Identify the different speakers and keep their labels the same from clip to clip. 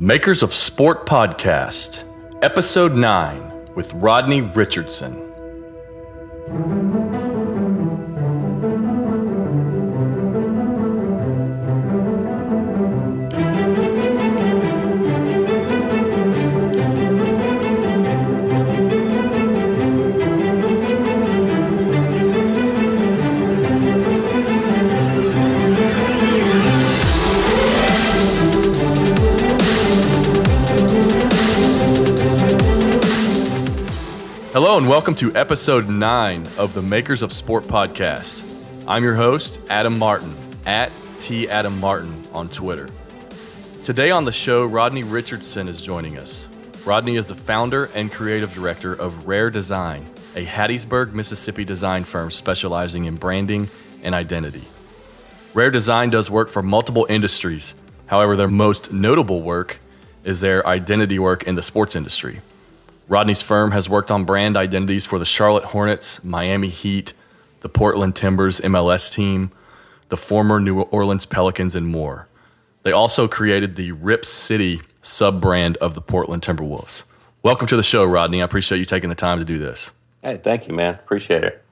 Speaker 1: Makers of Sport Podcast, Episode 9 with Rodney Richardson. And welcome to episode 9 of the Makers of Sport podcast. I'm your host, Adam Martin, at T Adam Martin on Twitter. Today on the show, Rodney Richardson is joining us. Rodney is the founder and creative director of Rare Design, a Hattiesburg, Mississippi design firm specializing in branding and identity. Rare Design does work for multiple industries. However, their most notable work is their identity work in the sports industry. Rodney's firm has worked on brand identities for the Charlotte Hornets, Miami Heat, the Portland Timbers MLS team, the former New Orleans Pelicans, and more. They also created the Rip City sub brand of the Portland Timberwolves. Welcome to the show, Rodney. I appreciate you taking the time to do this.
Speaker 2: Hey, thank you, man. Appreciate it.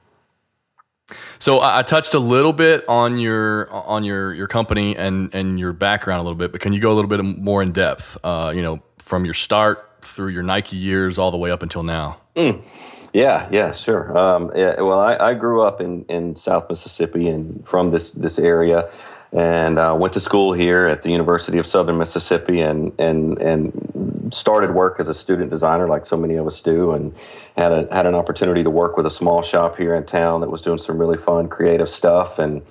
Speaker 1: So I, I touched a little bit on your on your your company and and your background a little bit, but can you go a little bit more in depth? Uh, you know, from your start through your Nike years all the way up until now?
Speaker 2: Mm. Yeah, yeah, sure. Um, yeah, well, I, I, grew up in, in South Mississippi and from this this area, and uh, went to school here at the University of Southern Mississippi, and and and started work as a student designer, like so many of us do, and had a had an opportunity to work with a small shop here in town that was doing some really fun, creative stuff, and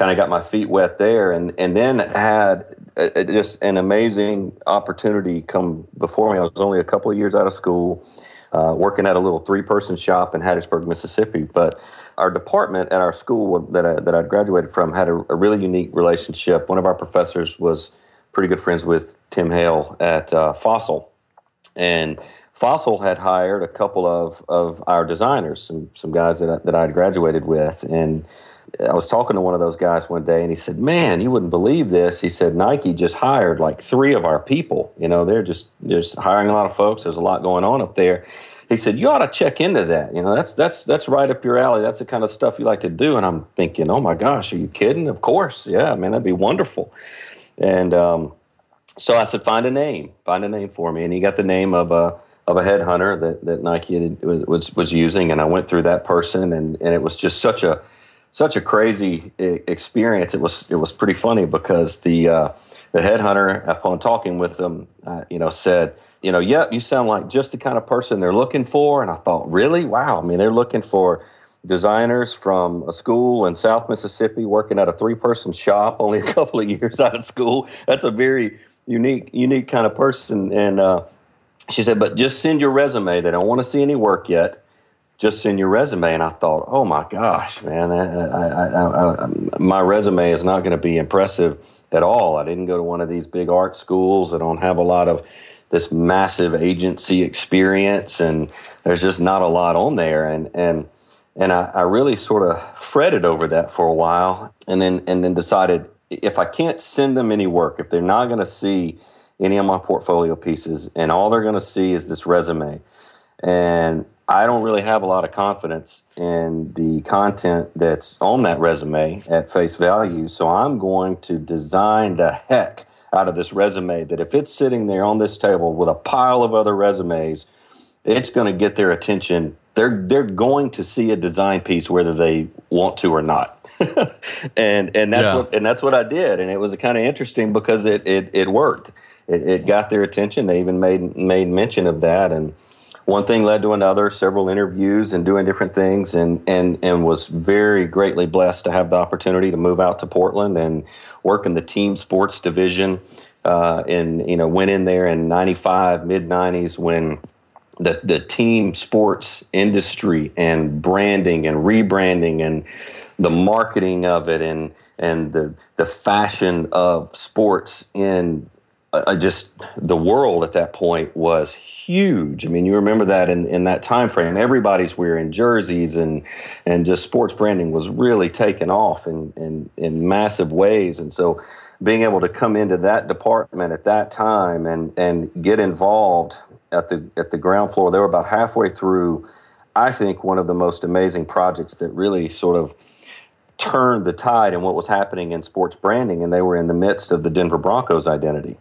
Speaker 2: kind of got my feet wet there, and and then had a, a, just an amazing opportunity come before me. I was only a couple of years out of school, uh, working at a little three person shop in Hattiesburg, Mississippi. But our department at our school that I, that I graduated from had a, a, really unique relationship. One of our professors was pretty good friends with Tim Hale at uh, Fossil, and Fossil had hired a couple of, of our designers, some some guys that I, that I had graduated with, and I was talking to one of those guys one day, and he said, "Man, you wouldn't believe this." He said, "Nike just hired like three of our people. You know, they're just just hiring a lot of folks. There's a lot going on up there." He said, "You ought to check into that. You know, that's that's that's right up your alley. That's the kind of stuff you like to do." And I'm thinking, "Oh my gosh, are you kidding? Of course, yeah, man, that'd be wonderful." And um, so I said, "Find a name. Find a name for me." And he got the name of a of a headhunter that that Nike was was using, and I went through that person, and and it was just such a such a crazy experience. It was it was pretty funny because the uh, the headhunter, upon talking with them, uh, you know, said, you know, yep, you sound like just the kind of person they're looking for. And I thought, really, wow. I mean, they're looking for designers from a school in South Mississippi, working at a three person shop, only a couple of years out of school. That's a very unique unique kind of person. And uh, she said, but just send your resume. They don't want to see any work yet just send your resume. And I thought, oh my gosh, man, I, I, I, my resume is not going to be impressive at all. I didn't go to one of these big art schools. I don't have a lot of this massive agency experience, and there's just not a lot on there. And and and I, I really sort of fretted over that for a while, and then and then decided if I can't send them any work, if they're not going to see any of my portfolio pieces, and all they're going to see is this resume, and I don't really have a lot of confidence in the content that's on that resume at face value. So I'm going to design the heck out of this resume that if it's sitting there on this table with a pile of other resumes, it's going to get their attention. They're they're going to see a design piece whether they want to or not. and and that's yeah. what and that's what I did. And it was kind of interesting because it it, it worked. It, it got their attention. They even made made mention of that and one thing led to another, several interviews and doing different things, and and and was very greatly blessed to have the opportunity to move out to Portland and work in the team sports division. Uh, and you know, went in there in '95, mid '90s when the the team sports industry and branding and rebranding and the marketing of it and and the the fashion of sports in I just the world at that point was huge. I mean, you remember that in, in that time frame, everybody's wearing jerseys and and just sports branding was really taking off in in, in massive ways. And so being able to come into that department at that time and and get involved at the at the ground floor, they were about halfway through. I think one of the most amazing projects that really sort of turned the tide in what was happening in sports branding, and they were in the midst of the Denver Broncos identity.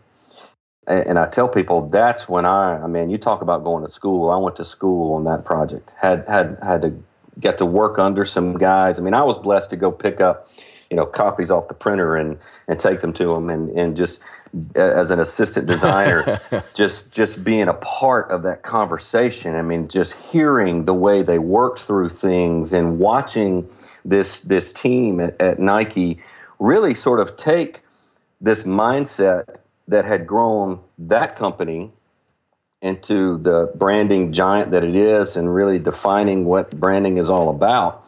Speaker 2: And, and I tell people that's when I, I mean, you talk about going to school. I went to school on that project. Had had had to get to work under some guys. I mean, I was blessed to go pick up, you know, copies off the printer and and take them to them, and and just as an assistant designer, just just being a part of that conversation. I mean, just hearing the way they worked through things and watching this this team at, at Nike really sort of take this mindset that had grown that company into the branding giant that it is and really defining what branding is all about.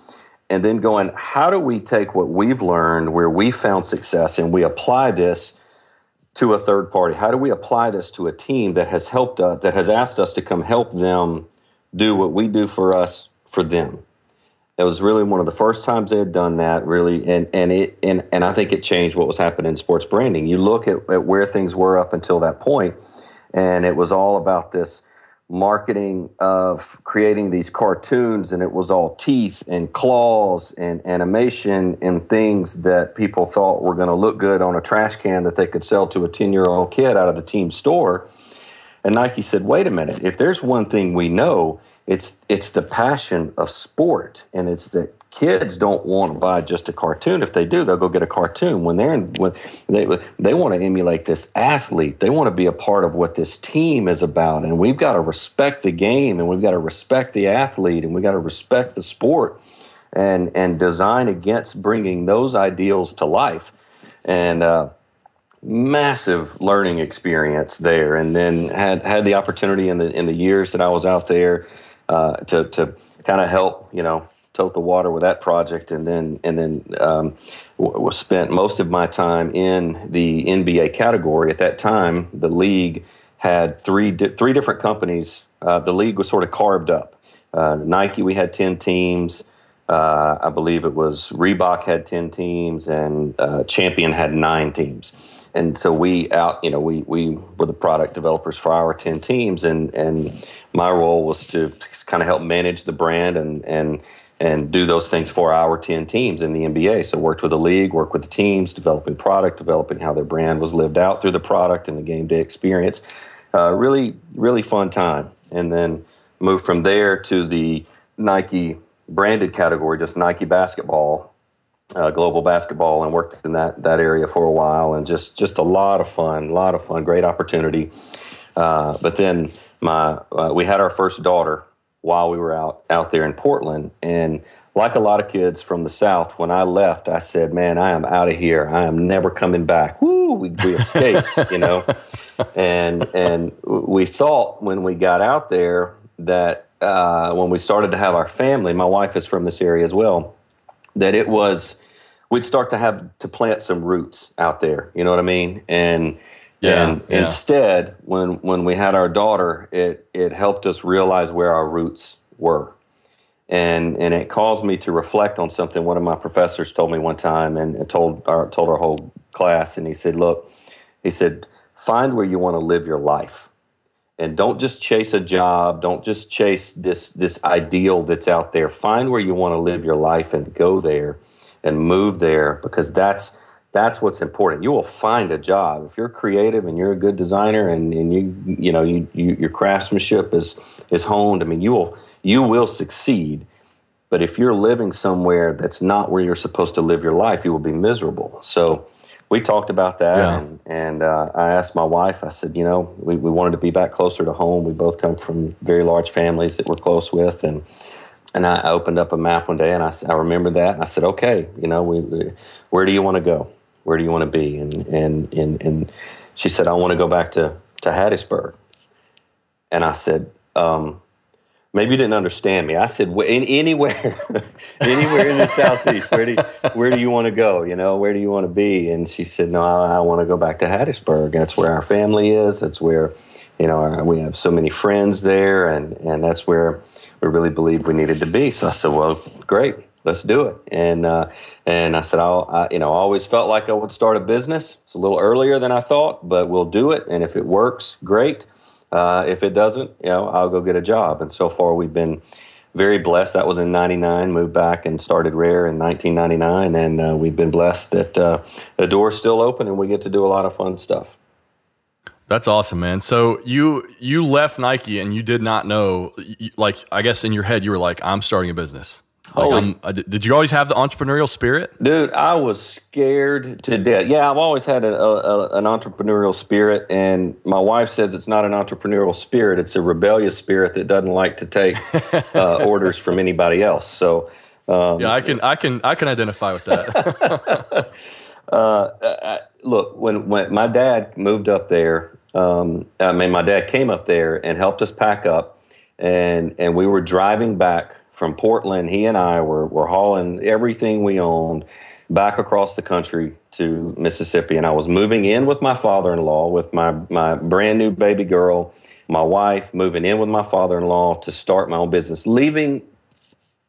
Speaker 2: And then going how do we take what we've learned where we found success and we apply this to a third party? How do we apply this to a team that has helped us that has asked us to come help them do what we do for us for them it was really one of the first times they had done that, really, and and it and and I think it changed what was happening in sports branding. You look at, at where things were up until that point, and it was all about this marketing of creating these cartoons, and it was all teeth and claws and animation and things that people thought were going to look good on a trash can that they could sell to a ten year old kid out of the team store. And Nike said, "Wait a minute! If there's one thing we know." It's it's the passion of sport and it's that kids don't want to buy just a cartoon. If they do they'll go get a cartoon. When they're in when they they want to emulate this athlete. They want to be a part of what this team is about. And we've got to respect the game and we've got to respect the athlete and we've got to respect the sport and and design against bringing those ideals to life. And uh, massive learning experience there. And then had had the opportunity in the in the years that I was out there uh, to to kind of help you know tote the water with that project, and then and then um, was spent most of my time in the NBA category. At that time, the league had three di- three different companies. Uh, the league was sort of carved up. Uh, Nike, we had ten teams. Uh, I believe it was Reebok had ten teams, and uh, Champion had nine teams and so we out you know we we were the product developers for our 10 teams and and my role was to kind of help manage the brand and and and do those things for our 10 teams in the NBA. So worked with the league, worked with the teams, developing product, developing how their brand was lived out through the product and the game day experience. Uh, really, really fun time. And then moved from there to the Nike branded category, just Nike basketball, uh, global basketball and worked in that that area for a while and just just a lot of fun, a lot of fun, great opportunity. Uh, but then my uh, we had our first daughter while we were out out there in Portland, and like a lot of kids from the South, when I left, I said, "Man, I am out of here. I am never coming back." Woo! We, we escaped, you know, and and we thought when we got out there that uh, when we started to have our family, my wife is from this area as well, that it was we'd start to have to plant some roots out there. You know what I mean? And yeah, and yeah. instead, when when we had our daughter, it it helped us realize where our roots were. And, and it caused me to reflect on something one of my professors told me one time and told our, told our whole class. And he said, Look, he said, find where you want to live your life and don't just chase a job don't just chase this this ideal that's out there find where you want to live your life and go there and move there because that's that's what's important. You will find a job if you're creative and you're a good designer and, and you you know you, you, your craftsmanship is is honed. I mean, you will you will succeed. But if you're living somewhere that's not where you're supposed to live your life, you will be miserable. So we talked about that, yeah. and, and uh, I asked my wife. I said, you know, we, we wanted to be back closer to home. We both come from very large families that we're close with, and and I opened up a map one day and I, I remembered that. And I said, okay, you know, we, we, where do you want to go? Where do you want to be? And, and, and, and she said, I want to go back to, to Hattiesburg. And I said, um, maybe you didn't understand me. I said, in, anywhere, anywhere in the Southeast, where do, you, where do you want to go? You know, where do you want to be? And she said, no, I, I want to go back to Hattiesburg. That's where our family is. That's where, you know, our, we have so many friends there. And, and that's where, we really believed we needed to be. So I said, well, great. let's do it. And uh, and I said, I'll, I, you know, always felt like I would start a business. It's a little earlier than I thought, but we'll do it. And if it works, great. Uh, if it doesn't, you know, I'll go get a job. And so far, we've been very blessed. That was in '99. Moved back and started Rare in 1999, and uh, we've been blessed that uh, the door's still open and we get to do a lot of fun stuff.
Speaker 1: That's awesome, man. So you you left Nike and you did not know, like I guess in your head you were like, I'm starting a business. Like I, did you always have the entrepreneurial spirit?
Speaker 2: Dude, I was scared to death. Yeah, I've always had a, a, an entrepreneurial spirit, and my wife says it's not an entrepreneurial spirit; it's a rebellious spirit that doesn't like to take uh, orders from anybody else. So,
Speaker 1: um, yeah, I can, I can, I can identify with that.
Speaker 2: uh, I, look, when when my dad moved up there, um, I mean, my dad came up there and helped us pack up, and and we were driving back from Portland, he and I were, were hauling everything we owned back across the country to Mississippi. And I was moving in with my father in law, with my, my brand new baby girl, my wife, moving in with my father in law to start my own business, leaving,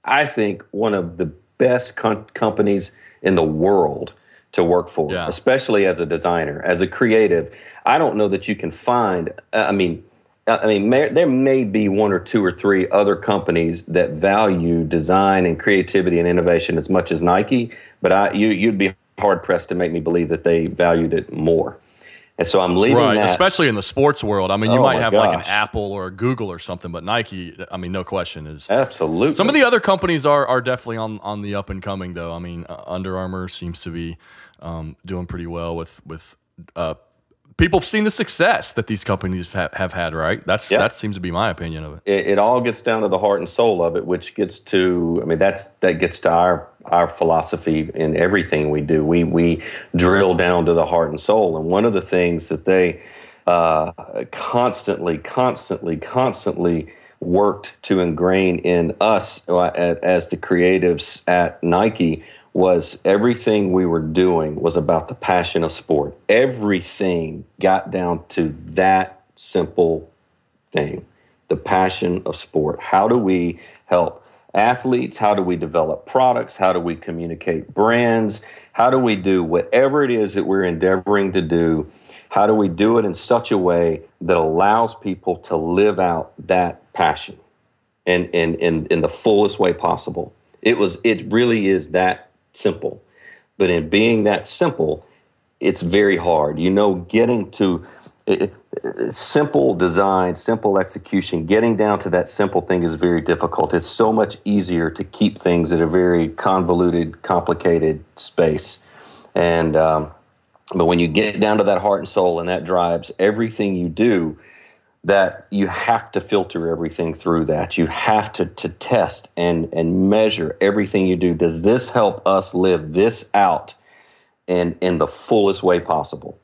Speaker 2: I think, one of the best com- companies in the world to work for, yeah. especially as a designer, as a creative. I don't know that you can find, I mean, I mean, may, there may be one or two or three other companies that value design and creativity and innovation as much as Nike, but I, you, you'd be hard pressed to make me believe that they valued it more. And so I'm leaving right, that.
Speaker 1: especially in the sports world. I mean, you oh might have gosh. like an Apple or a Google or something, but Nike, I mean, no question is
Speaker 2: absolutely.
Speaker 1: Some of the other companies are are definitely on on the up and coming, though. I mean, uh, Under Armour seems to be um, doing pretty well with with uh, people have seen the success that these companies have, have had, right? That's yep. that seems to be my opinion of it.
Speaker 2: it. it. all gets down to the heart and soul of it, which gets to I mean that's that gets to our our philosophy in everything we do. We we drill down to the heart and soul, and one of the things that they uh, constantly, constantly, constantly worked to ingrain in us uh, as the creatives at Nike was everything we were doing was about the passion of sport. Everything got down to that simple thing the passion of sport. How do we help athletes? How do we develop products? How do we communicate brands? How do we do whatever it is that we're endeavoring to do? How do we do it in such a way that allows people to live out that passion in, in, in, in the fullest way possible? It was it really is that simple. But in being that simple, it's very hard. You know, getting to it, simple design, simple execution, getting down to that simple thing is very difficult. It's so much easier to keep things at a very convoluted, complicated space. And, um, but when you get down to that heart and soul and that drives everything you do, that you have to filter everything through that. You have to, to test and, and measure everything you do. Does this help us live this out in, in the fullest way possible?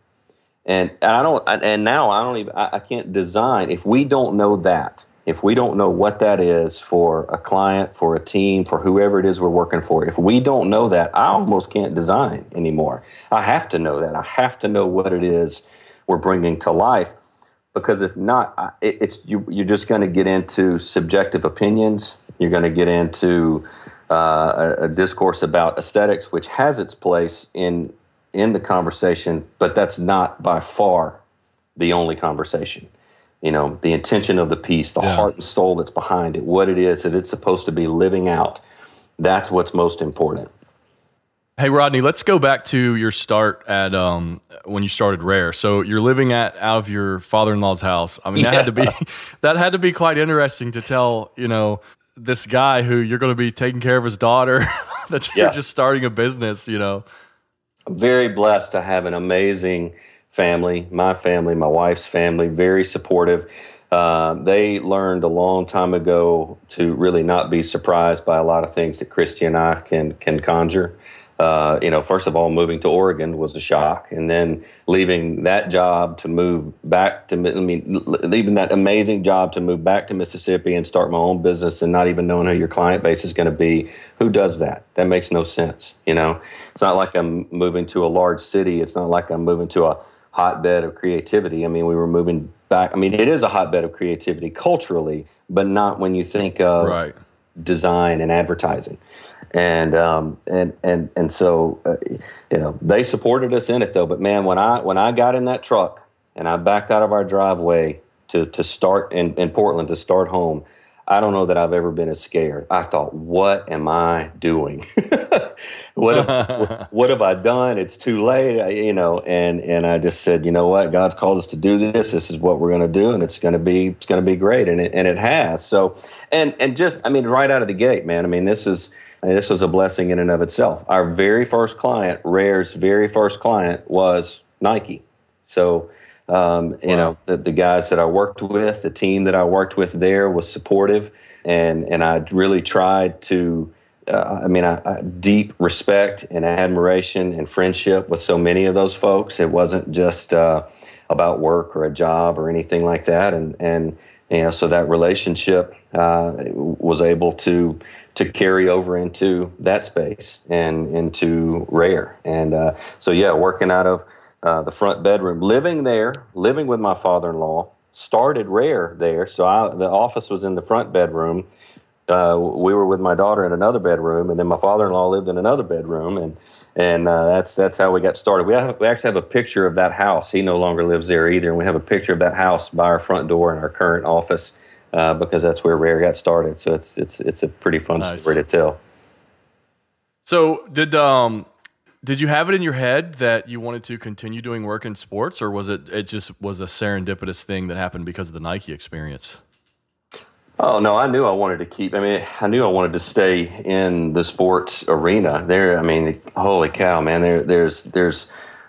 Speaker 2: And I don't, and now I don't even, I can't design. If we don't know that, if we don't know what that is for a client, for a team, for whoever it is we're working for, if we don't know that, I almost can't design anymore. I have to know that. I have to know what it is we're bringing to life because if not, it, it's you, you're just going to get into subjective opinions. You're going to get into uh, a, a, discourse about aesthetics, which has its place in in the conversation, but that's not by far the only conversation. You know, the intention of the piece, the yeah. heart and soul that's behind it, what it is that it's supposed to be living out. That's what's most important.
Speaker 1: Hey Rodney, let's go back to your start at um, when you started Rare. So you're living at out of your father-in-law's house. I mean, that yeah. had to be that had to be quite interesting to tell you know this guy who you're going to be taking care of his daughter that you're yeah. just starting a business. You know,
Speaker 2: I'm very blessed to have an amazing family. My family, my wife's family, very supportive. Uh, they learned a long time ago to really not be surprised by a lot of things that Christy and I can can conjure uh, you know, first of all, moving to Oregon was a shock, and then leaving that job to move back to, I mean, leaving that amazing job to move back to Mississippi and start my own business, and not even knowing who your client base is going to be. Who does that? That makes no sense. You know, it's not like I'm moving to a large city. It's not like I'm moving to a hotbed of creativity. I mean, we were moving back. I mean, it is a hotbed of creativity culturally, but not when you think of
Speaker 1: right
Speaker 2: design and advertising, and um, and and and so uh, you know they supported us in it though. But man, when I when I got in that truck and I backed out of our driveway to to start in, in Portland to start home, I don't know that I've ever been as scared. I thought, what am I doing? what have, what have I done? It's too late, you know. And and I just said, you know what? God's called us to do this. This is what we're going to do, and it's going to be it's going to be great, and it, and it has. So, and and just I mean, right out of the gate, man. I mean, this is. This was a blessing in and of itself. Our very first client, Rare's very first client, was Nike. So um, you wow. know, the, the guys that I worked with, the team that I worked with there was supportive, and and I really tried to. Uh, I mean, I, I, deep respect and admiration and friendship with so many of those folks. It wasn't just uh, about work or a job or anything like that, and and you know, so that relationship uh, was able to to carry over into that space and into Rare, and uh, so yeah, working out of uh, the front bedroom, living there, living with my father in law. Started rare there, so I, the office was in the front bedroom. Uh, we were with my daughter in another bedroom, and then my father-in-law lived in another bedroom, and and uh, that's that's how we got started. We have, we actually have a picture of that house. He no longer lives there either, and we have a picture of that house by our front door in our current office uh, because that's where Rare got started. So it's it's it's a pretty fun nice. story to tell.
Speaker 1: So did um did you have it in your head that you wanted to continue doing work in sports, or was it it just was a serendipitous thing that happened because of the Nike experience?
Speaker 2: Oh no, I knew I wanted to keep. I mean, I knew I wanted to stay in the sports arena. There, I mean, holy cow, man! There, there's there's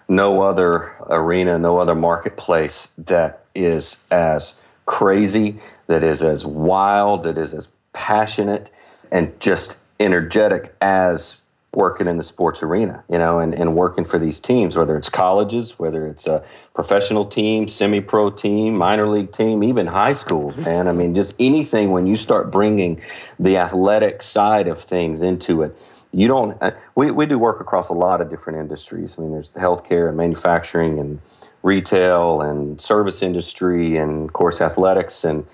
Speaker 2: no other arena, no other marketplace that is as crazy, that is as wild, that is as passionate, and just energetic as working in the sports arena, you know, and, and working for these teams, whether it's colleges, whether it's a professional team, semi pro team, minor league team, even high schools, man. I mean, just anything when you start bringing the athletic side of things into it. You don't, uh, we, we do work across a lot of different industries. I mean, there's healthcare and manufacturing and retail and service industry and, of course, athletics. And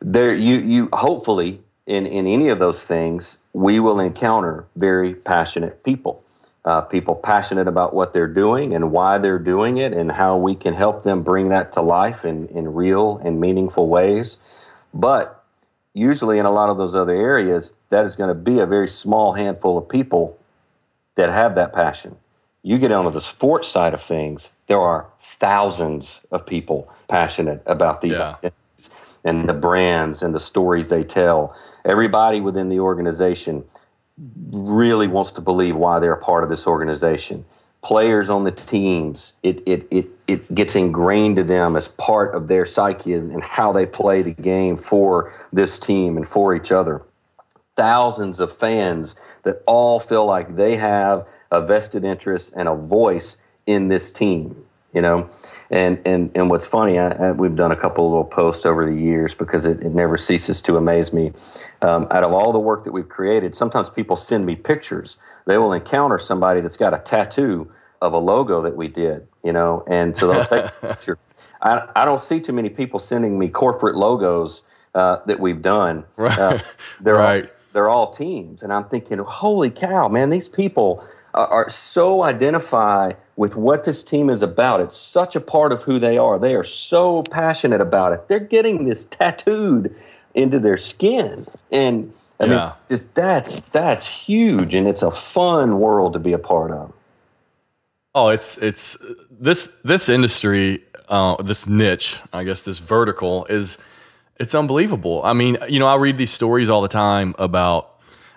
Speaker 2: there, you, you hopefully, in, in any of those things, we will encounter very passionate people. Uh, people passionate about what they're doing and why they're doing it and how we can help them bring that to life in, in real and meaningful ways. But usually, in a lot of those other areas, that is going to be a very small handful of people that have that passion. You get onto the sports side of things, there are thousands of people passionate about these yeah. and the brands and the stories they tell everybody within the organization really wants to believe why they're a part of this organization. Players on the teams, it, it, it, it gets ingrained to them as part of their psyche and how they play the game for this team and for each other. Thousands of fans that all feel like they have a vested interest and a voice in this team you know? And and and what's funny I, I, we've done a couple little posts over the years because it, it never ceases to amaze me. Um, out of all the work that we've created sometimes people send me pictures. They will encounter somebody that's got a tattoo of a logo that we did you know? And so they'll take a picture. I, I don't see too many people sending me corporate logos uh, that we've done.
Speaker 1: Right. Uh,
Speaker 2: they're
Speaker 1: right.
Speaker 2: all, they're all teams. And i'm thinking holy cow man these people are, so identify with what this team is about. It's such a part of who they are. They are so passionate about it. They're getting this tattooed into their skin. And I yeah. mean, just that's that's huge and it's a fun world to be a part of.
Speaker 1: Oh, it's it's this this industry, uh, this niche, I guess this vertical is it's unbelievable. I mean, you know, I read these stories all the time about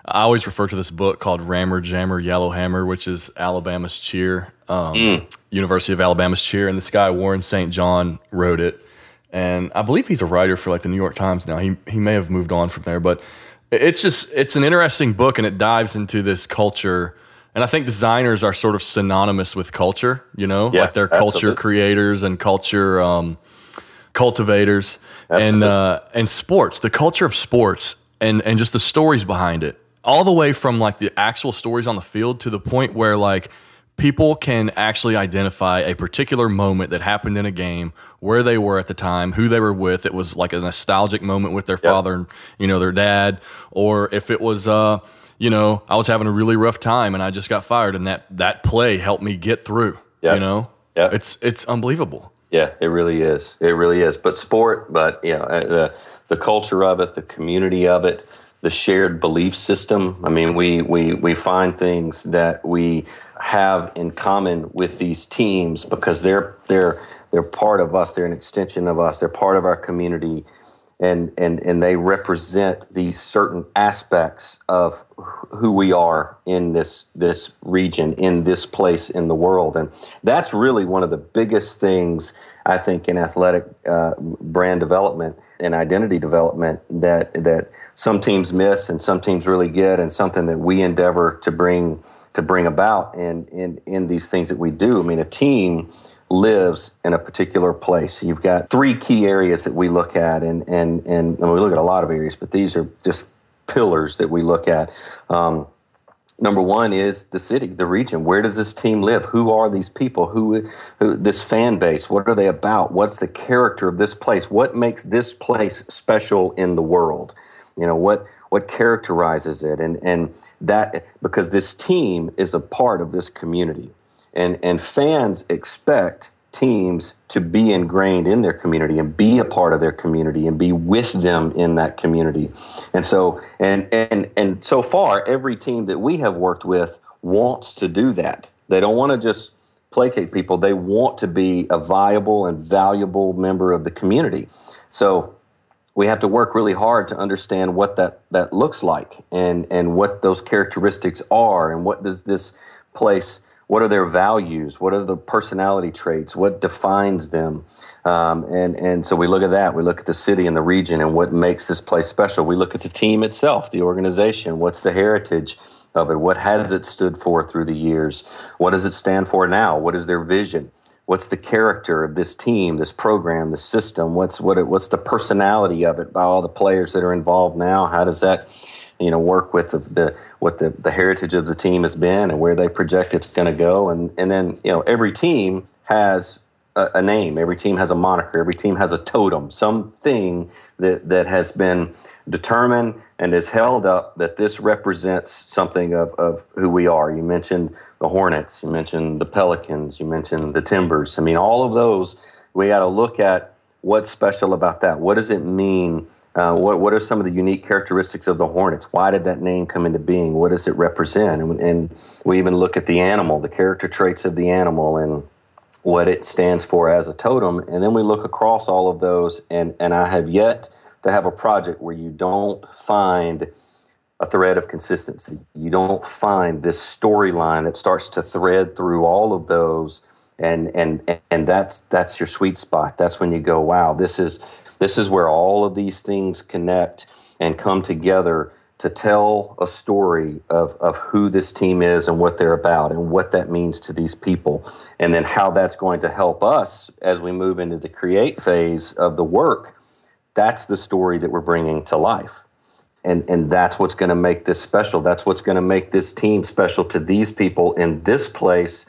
Speaker 1: I always refer to this book called Rammer Jammer Yellowhammer, which is Alabama's cheer, um, mm. University of Alabama's cheer, and this guy Warren St. John wrote it, and I believe he's a writer for like the New York Times now. He he may have moved on from there, but it's just it's an interesting book, and it dives into this culture. And I think designers are sort of synonymous with culture, you know,
Speaker 2: yeah,
Speaker 1: like they're culture
Speaker 2: absolutely.
Speaker 1: creators and culture um, cultivators,
Speaker 2: absolutely.
Speaker 1: and uh, and sports, the culture of sports, and and just the stories behind it all the way from like the actual stories on the field to the point where like people can actually identify a particular moment that happened in a game, where they were at the time, who they were with. It was like a nostalgic moment with their yep. father, and you know, their dad, or if it was, uh, you know, I was having a really rough time and I just got fired, and that that play helped me get through. Yep. You know, yeah, it's it's unbelievable.
Speaker 2: Yeah, it really is. It really is. But sport, but you know, uh, the the culture of it, the community of it, the shared belief system. I mean, we we we find things that we have in common with these teams because they're they're they're part of us. They're an extension of us. They're part of our community, and and and they represent these certain aspects of who we are in this this region, in this place in the world, and that's really one of the biggest things I think in athletic uh, brand development and identity development that that some teams miss and some teams really get, and something that we endeavor to bring to bring about in, in, in these things that we do. I mean, a team lives in a particular place. You've got three key areas that we look at, and, and, and, and we look at a lot of areas, but these are just pillars that we look at. Um, number one is the city, the region. Where does this team live? Who are these people? Who, who, this fan base? What are they about? What's the character of this place? What makes this place special in the world? You know what what characterizes it, and and that because this team is a part of this community, and and fans expect teams to be ingrained in their community and be a part of their community and be with them in that community. And so and and and so far every team that we have worked with wants to do that. They don't want to just placate people. They want to be a viable and valuable member of the community. So we have to work really hard to understand what that, that looks like and, and what those characteristics are and what does this place what are their values what are the personality traits what defines them. Um, and, and so we look at that. We look at the city and the region and what makes this place special. We look at the team itself the organization. What's the heritage of it? What has it stood for through the years? What does it stand for now? What is their vision what's the character of this team, this program, the system? What's what it, what's the personality of it by all the players that are involved now? How does that you know work with the, the what the, the heritage of the team has been and where they project it's going to go? And and then you know every team has a, a name. Every team has a moniker. Every team has a totem. Something that that has been determined and is held up that this represents something of, of who we are. You mentioned the Hornets, you mentioned the Pelicans, you mentioned the Timbers. I mean, all of those, we got to look at what's special about that. What does it mean? Uh, what, what are some of the unique characteristics of the Hornets? Why did that name come into being? What does it represent? And, and we even look at the animal, the character traits of the animal, and what it stands for as a totem. And then we look across all of those, and, and I have yet to have a project where you don't find a thread of consistency. You don't find this storyline that starts to thread through all of those, and and and that's that's your sweet spot. That's when you go, wow, this is this is where all of these things connect and come together to tell a story of, of who this team is and what they're about and what that means to these people and then how that's going to help us as we move into the create phase of the work that's the story that we're bringing to life. And, and that's what's going to make this special. That's what's going to make this team special to these people in this place,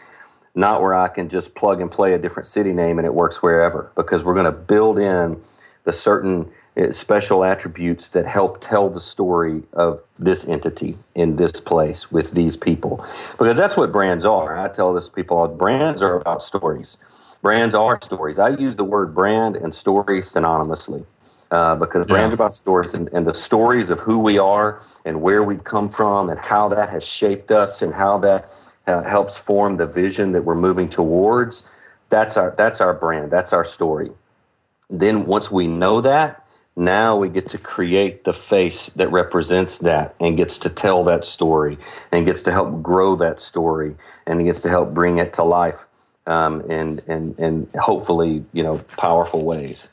Speaker 2: not where I can just plug and play a different city name and it works wherever, because we're going to build in the certain special attributes that help tell the story of this entity in this place with these people. Because that's what brands are. I tell this people brands are about stories. Brands are stories. I use the word brand and story synonymously uh, because yeah. brands about stories and, and, the stories of who we are and where we've come from and how that has shaped us and how that uh, helps form the vision that we're moving towards. That's our that's our brand. That's our story. Then once we know that, now we get to create the face that represents that and gets to tell that story and gets to help grow that story and gets to help bring it to life um, in, in, in hopefully you know powerful ways.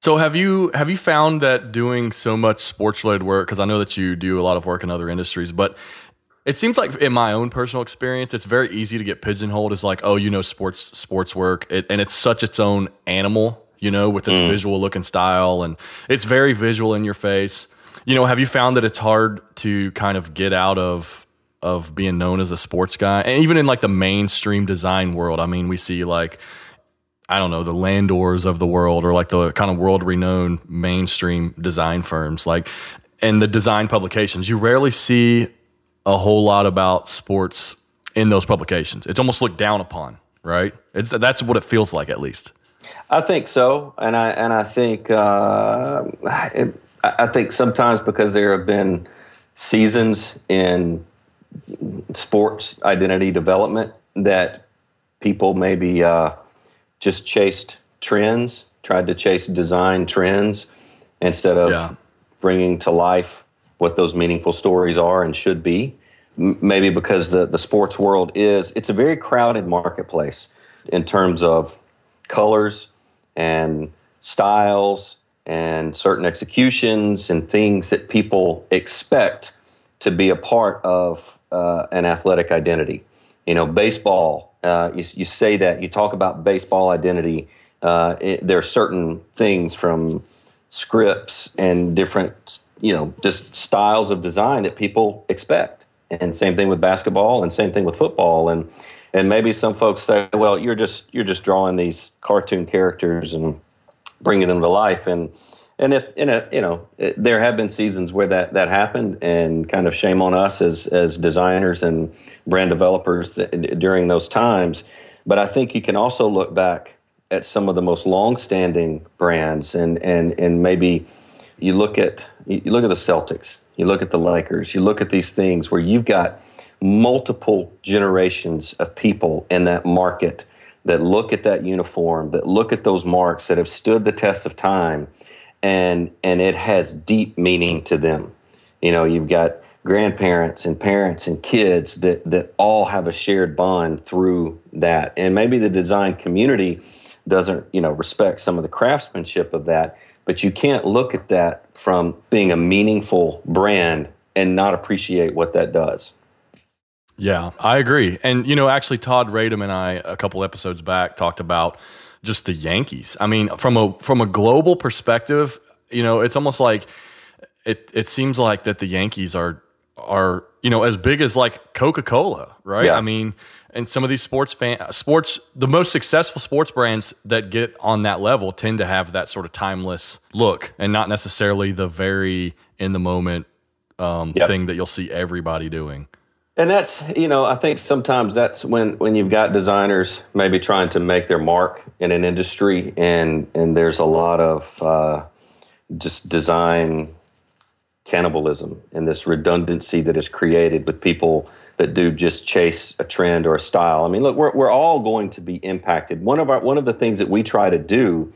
Speaker 1: So have you have you found that doing so much sports related work because I know that you do a lot of work in other industries, but it seems like in my own personal experience, it's very easy to get pigeonholed as like, oh, you know, sports sports work, it, and it's such its own animal, you know, with its mm. visual look and style, and it's very visual in your face. You know, have you found that it's hard to kind of get out of of being known as a sports guy, and even in like the mainstream design world. I mean, we see like I don't know the Landors of the world, or like the kind of world renowned mainstream design firms, like and the design publications. You rarely see a whole lot about sports in those publications. It's almost looked down upon, right? It's that's what it feels like, at least.
Speaker 2: I think so, and I and I think uh, it, I think sometimes because there have been seasons in sports identity development that people maybe uh, just chased trends, tried to chase design trends instead of yeah. bringing to life what those meaningful stories are and should be. M- maybe because the, the sports world is, it's a very crowded marketplace in terms of colors and styles and certain executions and things that people expect to be a part of uh, an athletic identity. You know, baseball, uh, you, you, say that, you talk about baseball identity. Uh, it, there are certain things from scripts and different, you know, just styles of design that people expect. And same thing with basketball and same thing with football. And and maybe some folks say, well, you're just you're just drawing these cartoon characters and bringing them to life. And and if in a you know there have been seasons where that that happened, and kind of shame on us as as designers and brand developers that, during those times. But I think you can also look back at some of the most long-standing brands, and and and maybe you look at you look at the Celtics, you look at the Lakers, you look at these things where you've got multiple generations of people in that market that look at that uniform, that look at those marks that have stood the test of time, and and it has deep meaning to them. You know, you've got grandparents and parents and kids that that all have a shared bond through that, and maybe the design community doesn't you know respect some of the craftsmanship of that, but you can't look at that from being a meaningful brand and not appreciate what that does.
Speaker 1: Yeah, I agree. And you know, actually, Todd Radom and I a couple episodes back talked about just the Yankees. I mean, from a from a global perspective, you know, it's almost like it it seems like that the Yankees are are you know as big as like Coca Cola, right? Yeah. I mean, and some of these sports fan sports the most successful sports brands that get on that level tend to have that sort of timeless look and not necessarily the very in the moment um, yep. thing that you'll see everybody doing.
Speaker 2: And that's you know I think sometimes that's when when you've got designers maybe trying to make their mark in an industry and and there's a lot of uh, just design cannibalism and this redundancy that is created with people that do just chase a trend or a style. I mean, look, we're we're all going to be impacted. One of our one of the things that we try to do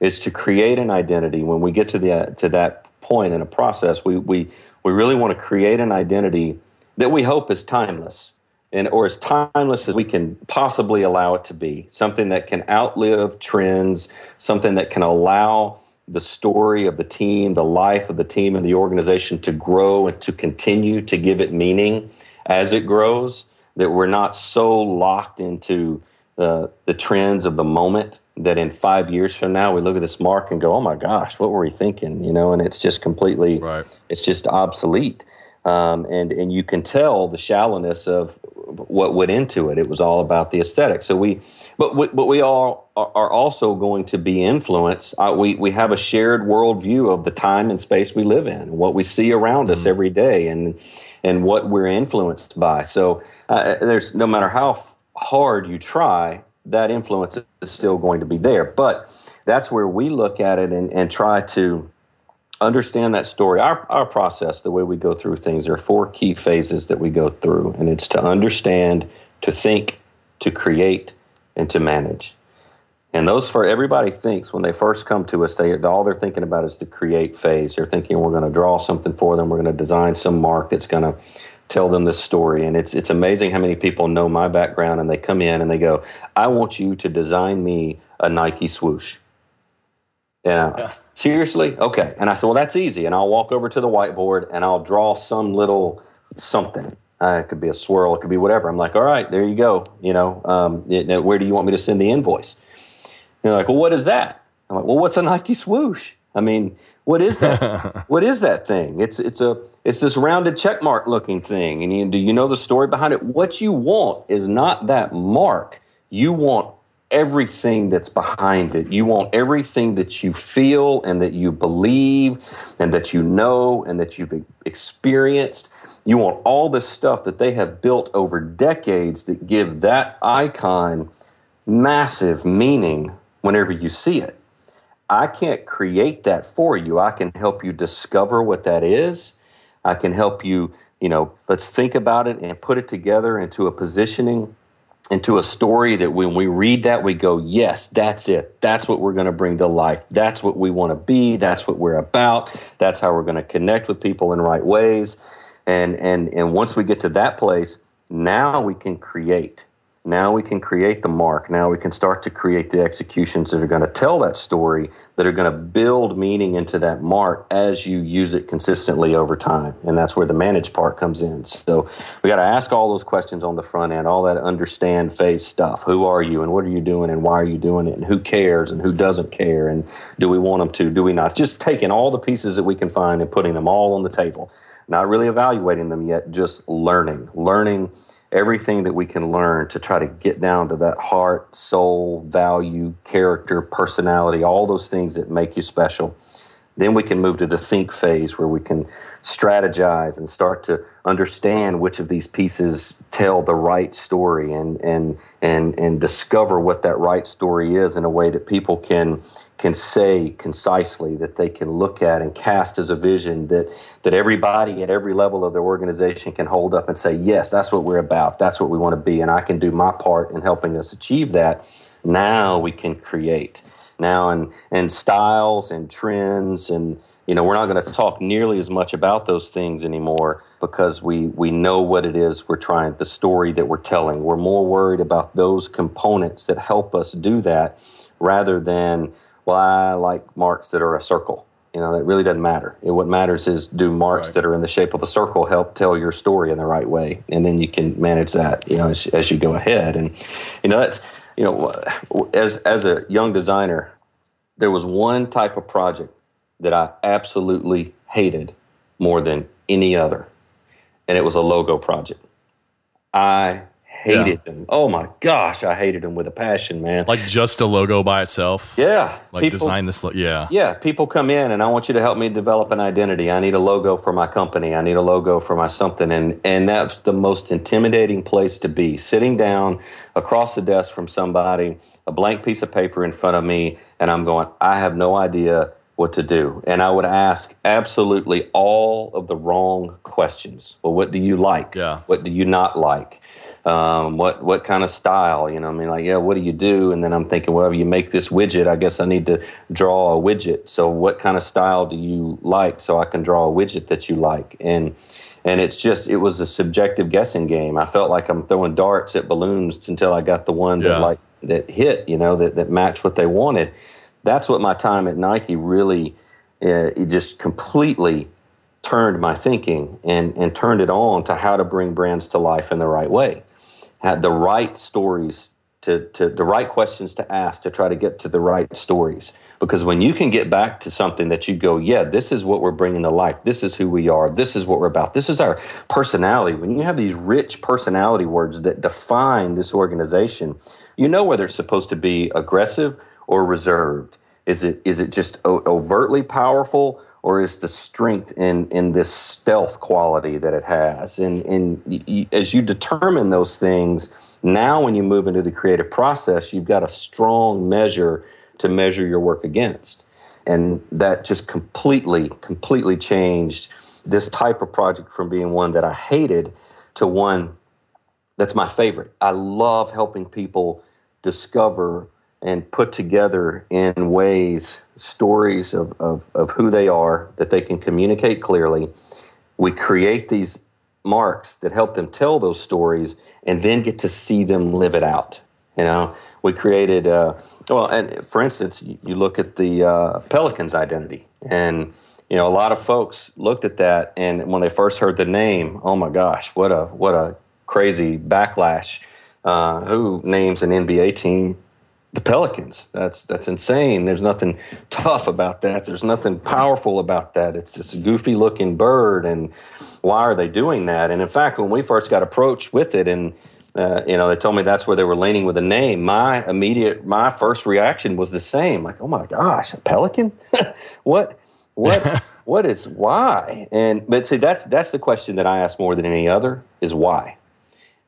Speaker 2: is to create an identity. When we get to the to that point in a process, we we we really want to create an identity that we hope is timeless and or as timeless as we can possibly allow it to be. Something that can outlive trends something that can allow the story of the team the life of the team and the organization to grow and to continue to give it meaning as it grows that we're not so locked into uh, the trends of the moment that in five years from now we look at this mark and go oh my gosh what were we thinking? You know and it's just completely right. it's just obsolete um, and and you can tell the shallowness of what went into it. It was all about the aesthetic. So we, but we, but we all are also going to be influenced. Uh, we we have a shared worldview of the time and space we live in, what we see around mm-hmm. us every day, and and what we're influenced by. So uh, there's no matter how hard you try, that influence is still going to be there. But that's where we look at it and, and try to understand that story. Our, our process, the way we go through things, there are four key phases that we go through, and it's to understand, to think, to create, and to manage. And those for everybody thinks when they first come to us, they all they're thinking about is the create phase. They're thinking we're going to draw something for them, we're going to design some mark that's going to tell them this story. And it's it's amazing how many people know my background and they come in and they go, "I want you to design me a Nike swoosh." And yeah. seriously, okay. And I said, well, that's easy. And I'll walk over to the whiteboard and I'll draw some little something. Uh, it could be a swirl, it could be whatever. I'm like, all right, there you go. You know, um, where do you want me to send the invoice? And they're like, well, what is that? I'm like, well, what's a Nike swoosh? I mean, what is that? what is that thing? It's it's a it's this rounded checkmark looking thing. And you, do you know the story behind it? What you want is not that mark. You want everything that's behind it. You want everything that you feel and that you believe and that you know and that you've experienced. You want all this stuff that they have built over decades that give that icon massive meaning whenever you see it. I can't create that for you. I can help you discover what that is. I can help you, you know, let's think about it and put it together into a positioning, into a story that when we read that, we go, yes, that's it. That's what we're going to bring to life. That's what we want to be. That's what we're about. That's how we're going to connect with people in right ways. And, and, and once we get to that place, now we can create. Now we can create the mark. Now we can start to create the executions that are going to tell that story, that are going to build meaning into that mark as you use it consistently over time. And that's where the managed part comes in. So we got to ask all those questions on the front end, all that understand phase stuff. Who are you and what are you doing and why are you doing it and who cares and who doesn't care and do we want them to, do we not? Just taking all the pieces that we can find and putting them all on the table. Not really evaluating them yet, just learning. Learning everything that we can learn to try to get down to that heart, soul, value, character, personality, all those things that make you special. Then we can move to the think phase where we can strategize and start to understand which of these pieces tell the right story and and and and discover what that right story is in a way that people can can say concisely that they can look at and cast as a vision that that everybody at every level of their organization can hold up and say yes that's what we're about. That's what we want to be and I can do my part in helping us achieve that. Now we can create. Now and and styles and trends and you know we're not going to talk nearly as much about those things anymore because we we know what it is we're trying the story that we're telling. We're more worried about those components that help us do that rather than well, I like marks that are a circle. You know, that really doesn't matter. what matters is do marks right. that are in the shape of a circle help tell your story in the right way, and then you can manage that. You know, as, as you go ahead, and you know that's you know, as as a young designer, there was one type of project that I absolutely hated more than any other, and it was a logo project. I hated yeah. them. Oh my gosh, I hated them with a passion, man.
Speaker 1: Like just a logo by itself.
Speaker 2: Yeah.
Speaker 1: Like people, design this. Lo- yeah.
Speaker 2: Yeah. People come in and I want you to help me develop an identity. I need a logo for my company. I need a logo for my something, and and that's the most intimidating place to be. Sitting down across the desk from somebody, a blank piece of paper in front of me, and I'm going. I have no idea what to do. And I would ask absolutely all of the wrong questions. Well, what do you like?
Speaker 1: Yeah.
Speaker 2: What do you not like? Um, what what kind of style you know i mean like yeah what do you do? And then i'm thinking well you make this widget i guess i need to draw a widget. So what kind of style do you like so i can draw a widget that you like? And and it's just it was a subjective guessing game. I felt like i'm throwing darts at balloons until i got the one that like that hit you know that, that matched what they wanted. That's what my time at nike really uh, it just completely turned my thinking and, and turned it on to how to bring brands to life in the right way had the right stories to, to the right questions to ask to try to get to the right stories. Because when you can get back to something that you go, yeah, this is what we're bringing to life. This is who we are. This is what we're about. This is our personality. When you have these rich personality words that define this organization, you know whether it's supposed to be aggressive or reserved. Is it is it just overtly powerful or is the strength in in this stealth quality that it has and and as you determine those things now when you move into the creative process you've got a strong measure to measure your work against and that just completely completely changed this type of project from being one that I hated to one that's my favorite. I love helping people discover and put together in ways stories of, of, of who they are that they can communicate clearly. We create these marks that help them tell those stories and then get to see them live it out. You know, we created, uh, well, and for instance, you look at the uh, Pelicans identity, and you know, a lot of folks looked at that, and when they first heard the name, oh my gosh, what a what a crazy backlash! Uh, who names an NBA team the Pelicans. That's that's insane. There's nothing tough about that. There's nothing powerful about that. It's this goofy looking bird, and why are they doing that? And in fact, when we first got approached with it, and uh, you know, they told me that's where they were leaning with the name. My immediate, my first reaction was the same. Like, oh my gosh, a pelican? what, what, what is why? And but see, that's that's the question that I ask more than any other is why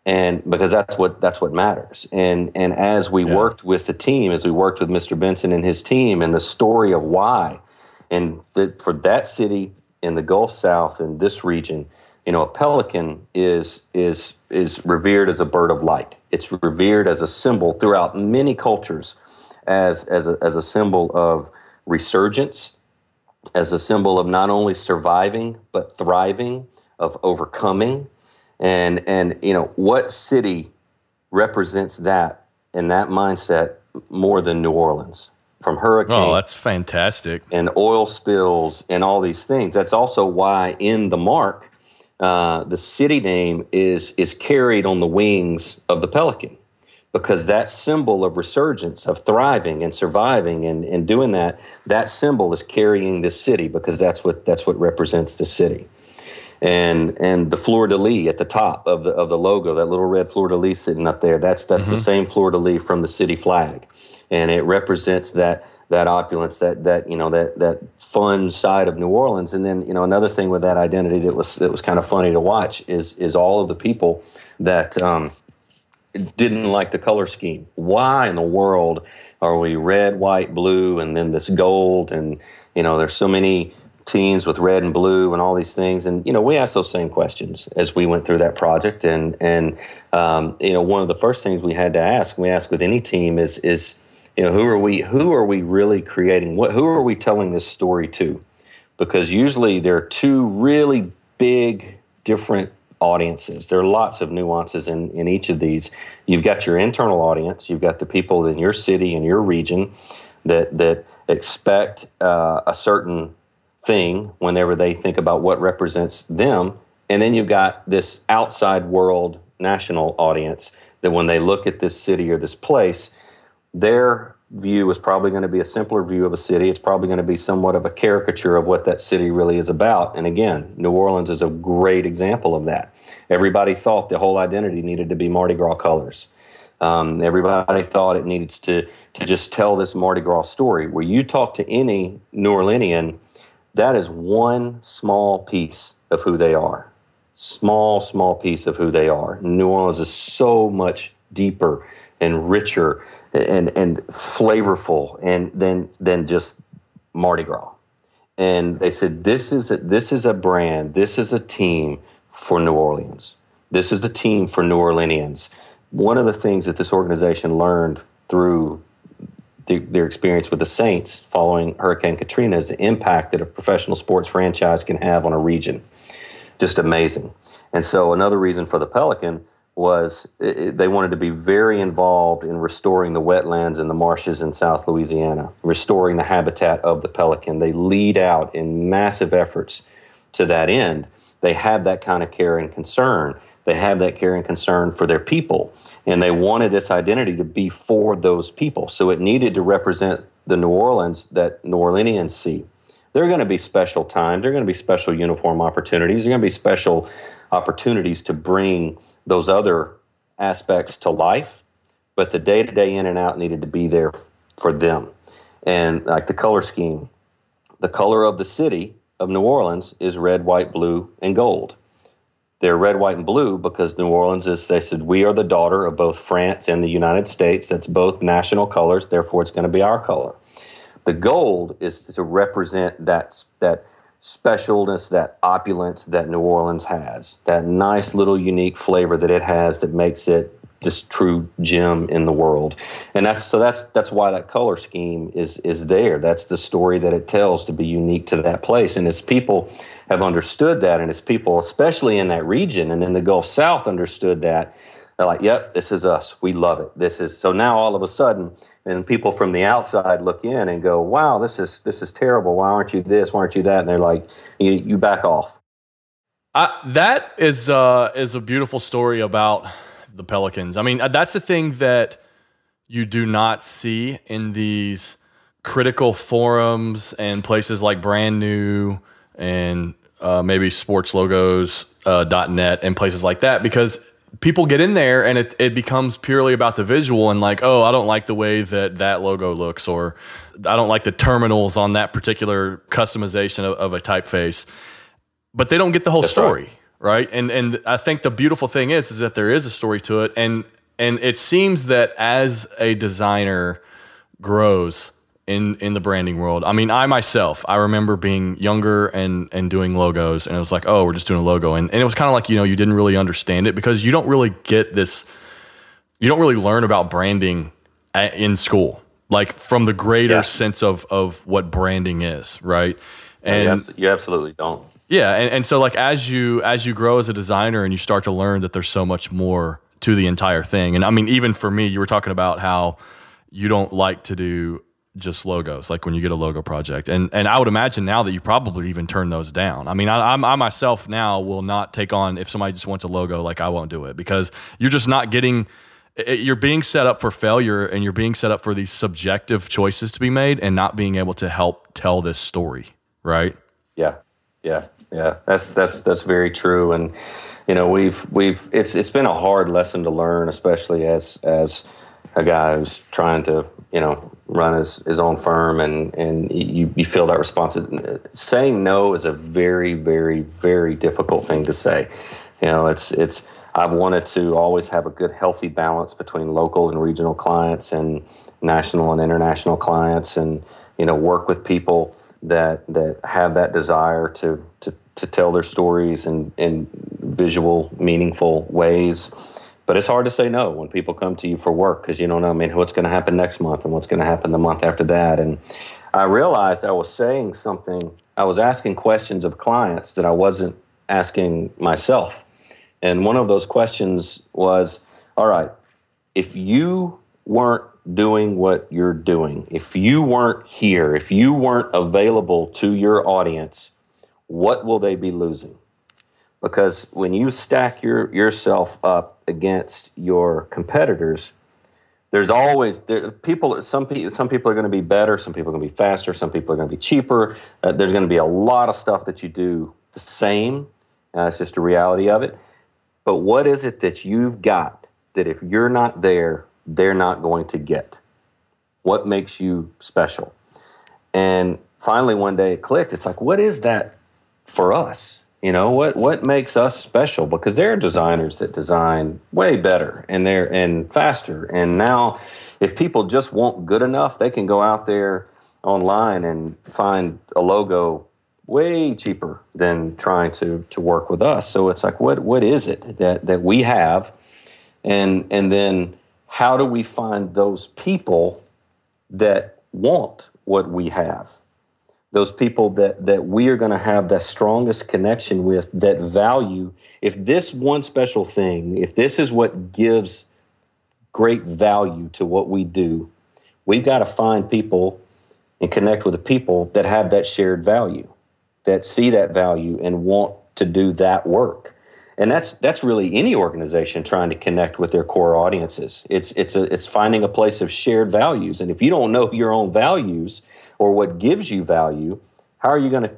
Speaker 2: and because that's what that's what matters. And and as we yeah. worked with the team, as we worked with Mr. Benson and his team, and the story of why, and the, for that city in the Gulf South in this region, you know, a pelican is is is revered as a bird of light. It's revered as a symbol throughout many cultures, as as a, as a symbol of resurgence, as a symbol of not only surviving but thriving, of overcoming and and you know what city represents that in that mindset more than New Orleans from hurricane.
Speaker 1: Oh, that's fantastic.
Speaker 2: And oil spills and all these things. That's also why in the mark, uh, the city name is is carried on the wings of the pelican, because that symbol of resurgence, of thriving and surviving and, and doing that, that symbol is carrying this city because that's what that's what represents the city and and the fleur de lis at the top of the of the logo, that little red fleur de lis sitting up there. That's that's mm-hmm. the same fleur de lis from the city flag, and it represents that that opulence, that that you know that that fun side of New Orleans. And then you know another thing with that identity that was that was kind of funny to watch is is all of the people that. Um, didn't like the color scheme. Why in the world are we red, white, blue, and then this gold? And you know, there's so many teams with red and blue and all these things. And you know, we asked those same questions as we went through that project. And and um, you know, one of the first things we had to ask, we ask with any team, is is you know, who are we? Who are we really creating? What? Who are we telling this story to? Because usually there are two really big different audiences. There are lots of nuances in, in each of these. You've got your internal audience. You've got the people in your city and your region that that expect uh, a certain thing whenever they think about what represents them. And then you've got this outside world national audience that when they look at this city or this place, their view is probably going to be a simpler view of a city. It's probably going to be somewhat of a caricature of what that city really is about. And again, New Orleans is a great example of that. Everybody thought the whole identity needed to be Mardi Gras colors. Um, everybody thought it needed to, to just tell this Mardi Gras story. Where you talk to any New Orleanian, that is one small piece of who they are. Small, small piece of who they are. New Orleans is so much deeper and richer and, and flavorful and than, than just Mardi Gras. And they said, this is, a, this is a brand, this is a team for New Orleans. This is a team for New Orleanians. One of the things that this organization learned through the, their experience with the Saints following Hurricane Katrina is the impact that a professional sports franchise can have on a region. Just amazing. And so another reason for the Pelican was it, they wanted to be very involved in restoring the wetlands and the marshes in South Louisiana, restoring the habitat of the pelican. They lead out in massive efforts to that end. They have that kind of care and concern. They have that care and concern for their people and they wanted this identity to be for those people. So it needed to represent the New Orleans that New Orleanians see. There are going to be special times, there are going to be special uniform opportunities, there are going to be special opportunities to bring those other aspects to life, but the day to day in and out needed to be there for them. And like the color scheme, the color of the city of New Orleans is red, white, blue, and gold. They're red, white, and blue because New Orleans is, they said, we are the daughter of both France and the United States. That's both national colors, therefore it's going to be our color. The gold is to represent that, that specialness, that opulence that New Orleans has, that nice little unique flavor that it has that makes it this true gem in the world. And that's so that's that's why that color scheme is is there. That's the story that it tells to be unique to that place. And as people have understood that, and as people, especially in that region and in the Gulf South, understood that, they're like, "Yep, this is us. We love it. This is." So now all of a sudden, and people from the outside look in and go, "Wow, this is this is terrible. Why aren't you this? Why aren't you that?" And they're like, "You, you back off."
Speaker 1: that is uh, is a beautiful story about the Pelicans. I mean, that's the thing that you do not see in these critical forums and places like Brand New and uh, maybe sportslogos.net uh, .net and places like that because people get in there and it, it becomes purely about the visual and like oh i don't like the way that that logo looks or i don't like the terminals on that particular customization of, of a typeface. But they don't get the whole That's story right. right? And and i think the beautiful thing is is that there is a story to it. And and it seems that as a designer grows in in the branding world. I mean, I myself, I remember being younger and and doing logos, and it was like, oh, we're just doing a logo, and and it was kind of like you know you didn't really understand it because you don't really get this, you don't really learn about branding at, in school, like from the greater yeah. sense of of what branding is, right?
Speaker 2: And you, you absolutely don't.
Speaker 1: Yeah, and, and so like as you as you grow as a designer and you start to learn that there's so much more to the entire thing, and I mean, even for me, you were talking about how you don't like to do just logos, like when you get a logo project. And and I would imagine now that you probably even turn those down. I mean, I, I, myself now will not take on if somebody just wants a logo, like I won't do it because you're just not getting. You're being set up for failure, and you're being set up for these subjective choices to be made, and not being able to help tell this story. Right?
Speaker 2: Yeah, yeah, yeah. That's that's that's very true. And you know, we've we've it's it's been a hard lesson to learn, especially as as a guy who's trying to you know run his, his own firm and and you, you feel that responsibility saying no is a very very very difficult thing to say. You know it's it's I've wanted to always have a good healthy balance between local and regional clients and national and international clients and you know work with people that that have that desire to to, to tell their stories in, in visual meaningful ways but it's hard to say no when people come to you for work because you don't know, I mean, what's going to happen next month and what's going to happen the month after that. And I realized I was saying something, I was asking questions of clients that I wasn't asking myself. And one of those questions was, all right, if you weren't doing what you're doing, if you weren't here, if you weren't available to your audience, what will they be losing? Because when you stack your yourself up against your competitors, there's always there, people. Some people, some people are going to be better. Some people are going to be faster. Some people are going to be cheaper. Uh, there's going to be a lot of stuff that you do the same. Uh, it's just a reality of it. But what is it that you've got that if you're not there, they're not going to get? What makes you special? And finally, one day it clicked. It's like, what is that for us? You know what what makes us special? Because there are designers that design way better and they're and faster. And now, if people just want good enough, they can go out there online and find a logo way cheaper than trying to to work with us. So it's like, what what is it that that we have, and and then how do we find those people that want what we have? Those people that that we are going to have the strongest connection with that value. If this one special thing if this is what gives great value to what we do we've got to find people and connect with the people that have that shared value that see that value and want to do that work. And that's that's really any organization trying to connect with their core audiences. It's it's a, it's finding a place of shared values. And if you don't know your own values or what gives you value, how are you going to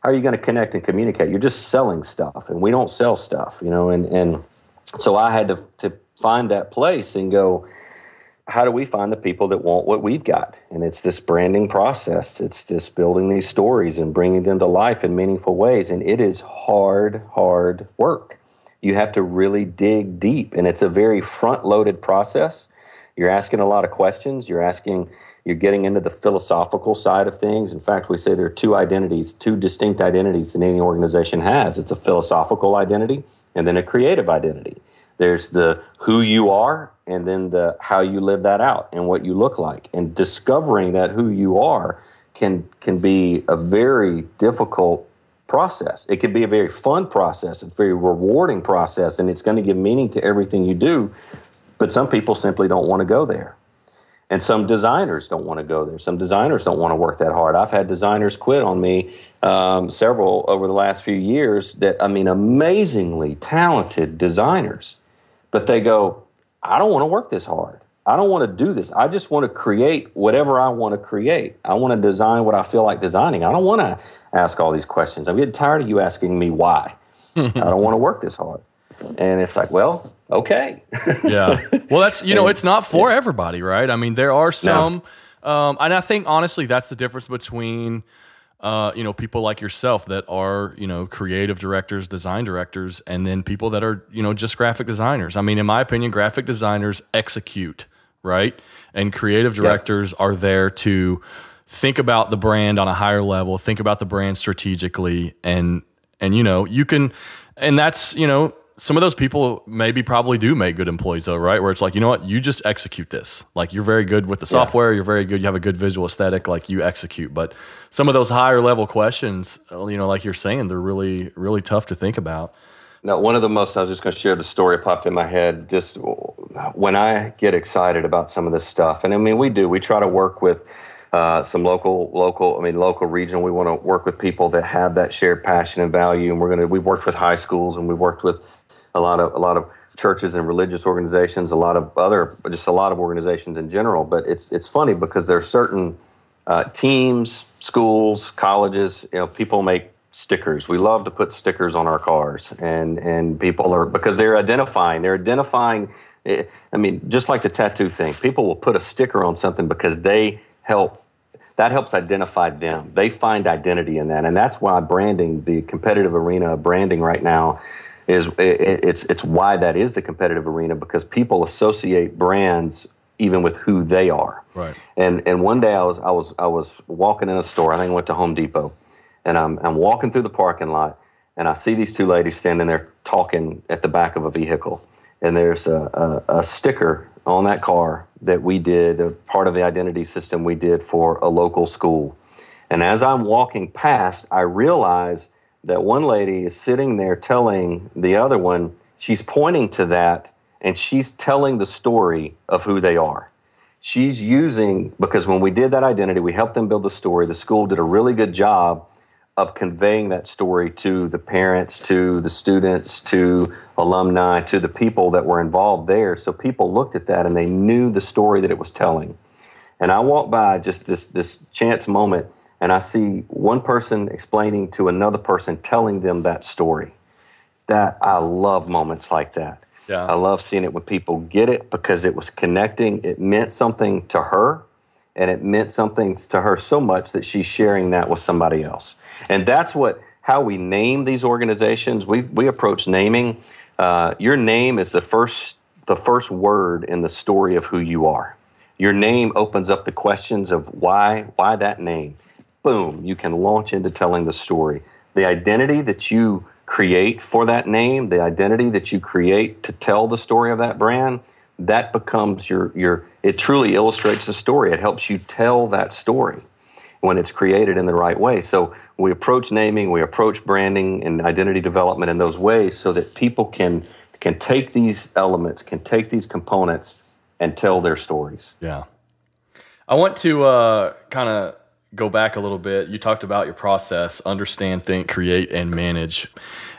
Speaker 2: how are you going to connect and communicate? You're just selling stuff, and we don't sell stuff, you know. And and so I had to to find that place and go. How do we find the people that want what we've got? And it's this branding process. It's this building these stories and bringing them to life in meaningful ways. And it is hard, hard work. You have to really dig deep, and it's a very front loaded process. You're asking a lot of questions. You're asking you're getting into the philosophical side of things. In fact, we say there are two identities, two distinct identities that any organization has. It's a philosophical identity and then a creative identity. There's the who you are and then the how you live that out and what you look like. And discovering that who you are can can be a very difficult process. It can be a very fun process, a very rewarding process, and it's going to give meaning to everything you do. But some people simply don't want to go there. And some designers don't want to go there. Some designers don't want to work that hard. I've had designers quit on me, um, several over the last few years, that, I mean, amazingly talented designers. But they go, I don't want to work this hard. I don't want to do this. I just want to create whatever I want to create. I want to design what I feel like designing. I don't want to ask all these questions. I'm getting tired of you asking me why. I don't want to work this hard. And it's like, well, okay.
Speaker 1: yeah. Well, that's, you know, it's not for everybody, right? I mean, there are some, no. um, and I think honestly, that's the difference between, uh, you know, people like yourself that are, you know, creative directors, design directors, and then people that are, you know, just graphic designers. I mean, in my opinion, graphic designers execute, right? And creative directors yeah. are there to think about the brand on a higher level, think about the brand strategically, and and you know, you can, and that's you know, some of those people maybe probably do make good employees though, right? Where it's like, you know what, you just execute this. Like you're very good with the software, yeah. you're very good, you have a good visual aesthetic, like you execute. But some of those higher level questions, you know, like you're saying, they're really, really tough to think about.
Speaker 2: Now, one of the most, I was just going to share the story popped in my head just when I get excited about some of this stuff. And I mean, we do, we try to work with uh, some local, local, I mean, local, regional. We want to work with people that have that shared passion and value. And we're going to, we've worked with high schools and we've worked with a lot of a lot of churches and religious organizations, a lot of other, just a lot of organizations in general. But it's it's funny because there are certain uh, teams, schools, colleges. You know, people make stickers. We love to put stickers on our cars, and and people are because they're identifying. They're identifying. Eh, I mean, just like the tattoo thing, people will put a sticker on something because they help. That helps identify them. They find identity in that, and that's why branding, the competitive arena of branding right now, is it, it's it's why that is the competitive arena because people associate brands even with who they are.
Speaker 1: Right.
Speaker 2: And and one day I was I was I was walking in a store. I think I went to Home Depot, and I'm I'm walking through the parking lot, and I see these two ladies standing there talking at the back of a vehicle, and there's a, a, a sticker on that car that we did, a part of the identity system we did for a local school. And as I'm walking past, I realize that one lady is sitting there telling the other one, she's pointing to that and she's telling the story of who they are. She's using, because when we did that identity, we helped them build the story. The school did a really good job of conveying that story to the parents, to the students, to alumni, to the people that were involved there. So people looked at that and they knew the story that it was telling. And I walked by just this, this chance moment and I see one person explaining to another person, telling them that story. That I love moments like that.
Speaker 1: Yeah.
Speaker 2: I love seeing it when people get it because it was connecting. It meant something to her, and it meant something to her so much that she's sharing that with somebody else. And that's what how we name these organizations. We we approach naming. Uh, your name is the first the first word in the story of who you are. Your name opens up the questions of why why that name boom, you can launch into telling the story. The identity that you create for that name, the identity that you create to tell the story of that brand, that becomes your your it truly illustrates the story. It helps you tell that story when it's created in the right way. So we approach naming, we approach branding and identity development in those ways so that people can can take these elements, can take these components and tell their stories.
Speaker 1: Yeah. I want to uh, kind of go back a little bit, you talked about your process understand, think, create, and manage.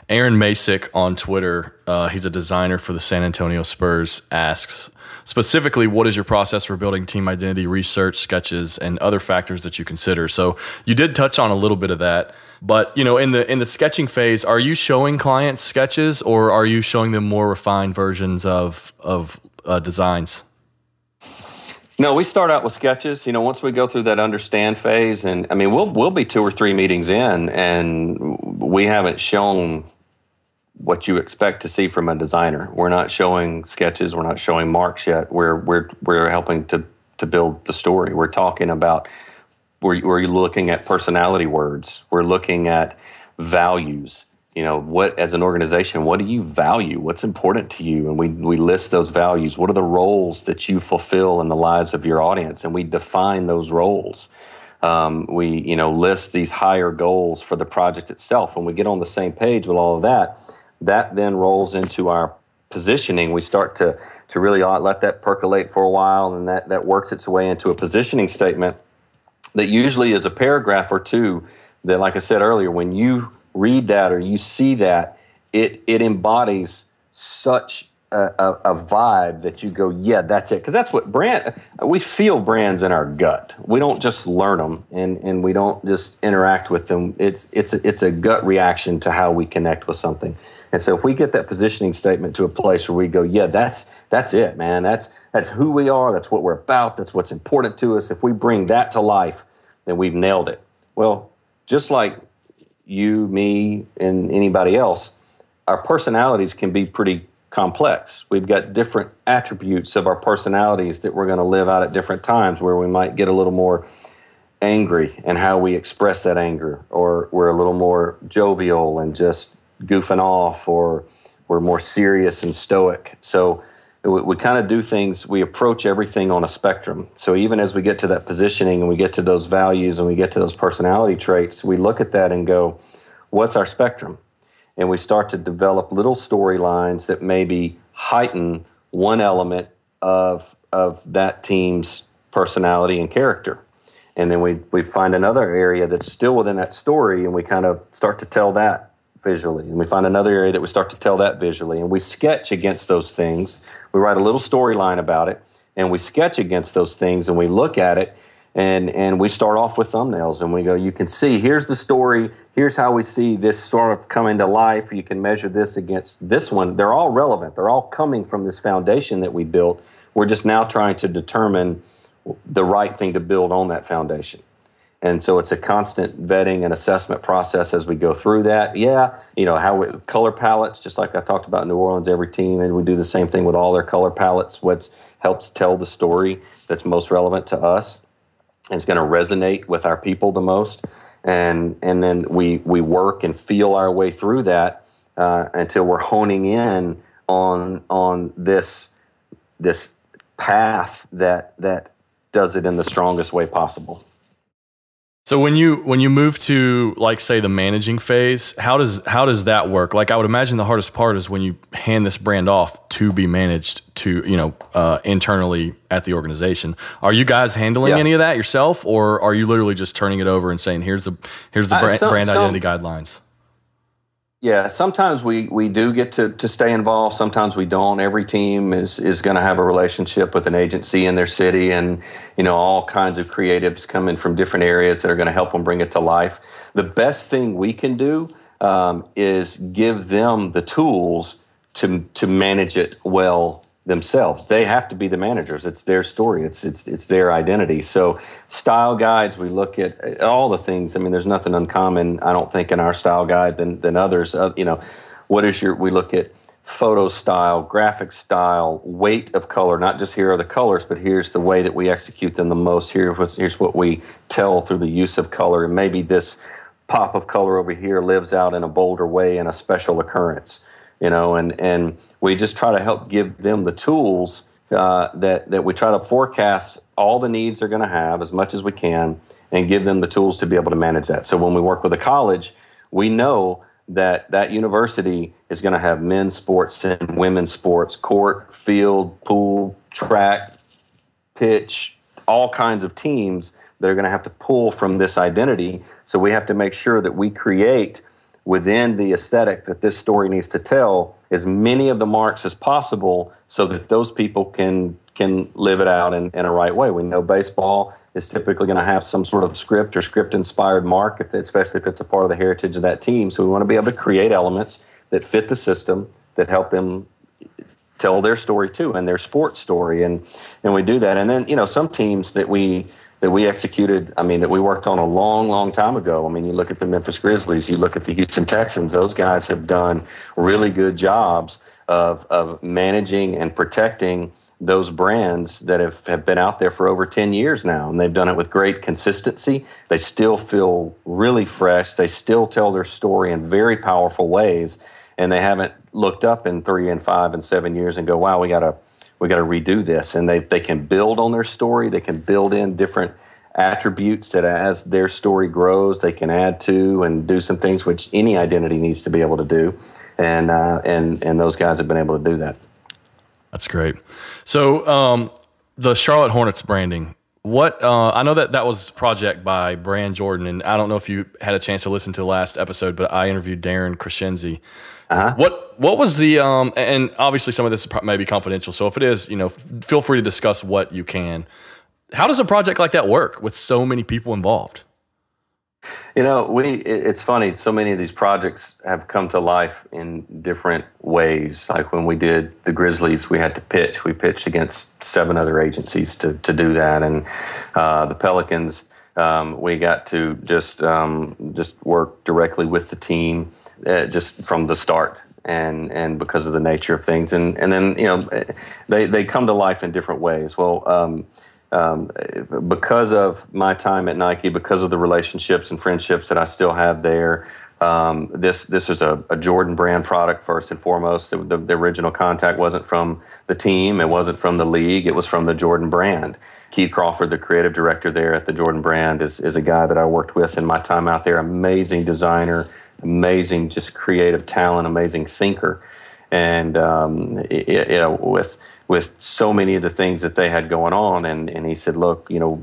Speaker 1: Aaron Masick on Twitter, uh, he's a designer for the San Antonio Spurs, asks specifically, what is your process for building team identity, research, sketches, and other factors that you consider? So you did touch on a little bit of that, but you know, in the in the sketching phase, are you showing clients sketches, or are you showing them more refined versions of of uh, designs?
Speaker 2: No, we start out with sketches. You know, once we go through that understand phase, and I mean, we'll we'll be two or three meetings in, and we haven't shown what you expect to see from a designer. We're not showing sketches. We're not showing marks yet. We're we're we're helping to to build the story. We're talking about we're we're looking at personality words. We're looking at values you know what as an organization what do you value? What's important to you? And we we list those values. What are the roles that you fulfill in the lives of your audience? And we define those roles. Um, we you know list these higher goals for the project itself. When we get on the same page with all of that that then rolls into our positioning. We start to to really let that percolate for a while and that that works its way into a positioning statement that usually is a paragraph or two that like i said earlier when you read that or you see that, it it embodies such a, a, a, vibe that you go, yeah, that's it. Because that's what brand, we feel brands in our gut. We don't just learn them and, and we don't just interact with them. It's, it's, a, it's a gut reaction to how we connect with something. And so if we get that positioning statement to a place where we go, yeah, that's, that's it, man. That's, that's who we are. That's what we're about. That's what's important to us. If we bring that to life, then we've nailed it. Well, just like you, me, and anybody else, our personalities can be pretty complex. We've got different attributes of our personalities that we're going to live out at different times where we might get a little more angry and how we express that anger, or we're a little more jovial and just goofing off, or we're more serious and stoic. So we, we kind of do things, we approach everything on a spectrum. So even as we get to that positioning and we get to those values and we get to those personality traits, we look at that and go, what's our spectrum? and we start to develop little storylines that maybe heighten one element of of that team's personality and character. And then we, we find another area that's still within that story and we kind of start to tell that visually. And we find another area that we start to tell that visually. And we sketch against those things. We write a little storyline about it and we sketch against those things and we look at it and and we start off with thumbnails and we go you can see here's the story here's how we see this sort of coming to life you can measure this against this one they're all relevant they're all coming from this foundation that we built we're just now trying to determine the right thing to build on that foundation and so it's a constant vetting and assessment process as we go through that. Yeah you know how we, color palettes just like i talked about in new orleans every team and we do the same thing with all their color palettes what helps tell the story that's most relevant to us. And it's going to resonate with our people the most. And and then we we work and feel our way through that uh, until we're honing in on on this this path that that does it in the strongest way possible
Speaker 1: so when you when you move to like say the managing phase, how does how does that work? Like I would imagine the hardest part is when you hand this brand off to be managed to you know uh, internally at the organization. Are you guys handling yeah. any of that yourself, or are you literally just turning it over and saying here's the here's the uh, brand, some, brand identity guidelines?
Speaker 2: Yeah, sometimes we, we do get to, to stay involved. Sometimes we don't. Every team is, is going to have a relationship with an agency in their city, and you know all kinds of creatives coming from different areas that are going to help them bring it to life. The best thing we can do um, is give them the tools to to manage it well themselves. They have to be the managers. It's their story. It's it's it's their identity. So style guides, we look at all the things. I mean, there's nothing uncommon. I don't think in our style guide than than others. Uh, you know, what is your? We look at photo style, graphic style, weight of color. Not just here are the colors, but here's the way that we execute them the most. Here's here's what we tell through the use of color, and maybe this pop of color over here lives out in a bolder way in a special occurrence you know, and, and we just try to help give them the tools uh, that, that we try to forecast all the needs they're going to have as much as we can and give them the tools to be able to manage that. So when we work with a college, we know that that university is going to have men's sports and women's sports, court, field, pool, track, pitch, all kinds of teams that are going to have to pull from this identity. So we have to make sure that we create within the aesthetic that this story needs to tell as many of the marks as possible so that those people can can live it out in, in a right way. We know baseball is typically going to have some sort of script or script inspired mark, if, especially if it's a part of the heritage of that team. So we want to be able to create elements that fit the system that help them tell their story too and their sports story and and we do that and then you know some teams that we that we executed, I mean, that we worked on a long, long time ago. I mean, you look at the Memphis Grizzlies, you look at the Houston Texans, those guys have done really good jobs of, of managing and protecting those brands that have, have been out there for over 10 years now. And they've done it with great consistency. They still feel really fresh. They still tell their story in very powerful ways. And they haven't looked up in three and five and seven years and go, wow, we got to we got to redo this. And they, they can build on their story. They can build in different attributes that as their story grows, they can add to and do some things which any identity needs to be able to do. And, uh, and, and those guys have been able to do that.
Speaker 1: That's great. So, um, the Charlotte Hornets branding, What uh, I know that that was project by Brand Jordan, and I don't know if you had a chance to listen to the last episode, but I interviewed Darren Crescenzi. Uh-huh. What what was the um, and obviously some of this may be confidential, so if it is, you know, feel free to discuss what you can. How does a project like that work with so many people involved?
Speaker 2: You know, we it's funny. So many of these projects have come to life in different ways. Like when we did the Grizzlies, we had to pitch. We pitched against seven other agencies to to do that, and uh, the Pelicans. Um, we got to just um, just work directly with the team, uh, just from the start, and and because of the nature of things, and and then you know they they come to life in different ways. Well. Um, um, because of my time at Nike, because of the relationships and friendships that I still have there, um, this this is a, a, Jordan brand product first and foremost. The, the, the, original contact wasn't from the team, it wasn't from the league, it was from the Jordan brand. Keith Crawford, the creative director there at the Jordan brand, is, is a guy that I worked with in my time out there. Amazing designer, amazing just creative talent, amazing thinker, and um, it, you know with with so many of the things that they had going on. And, and he said, look, you know,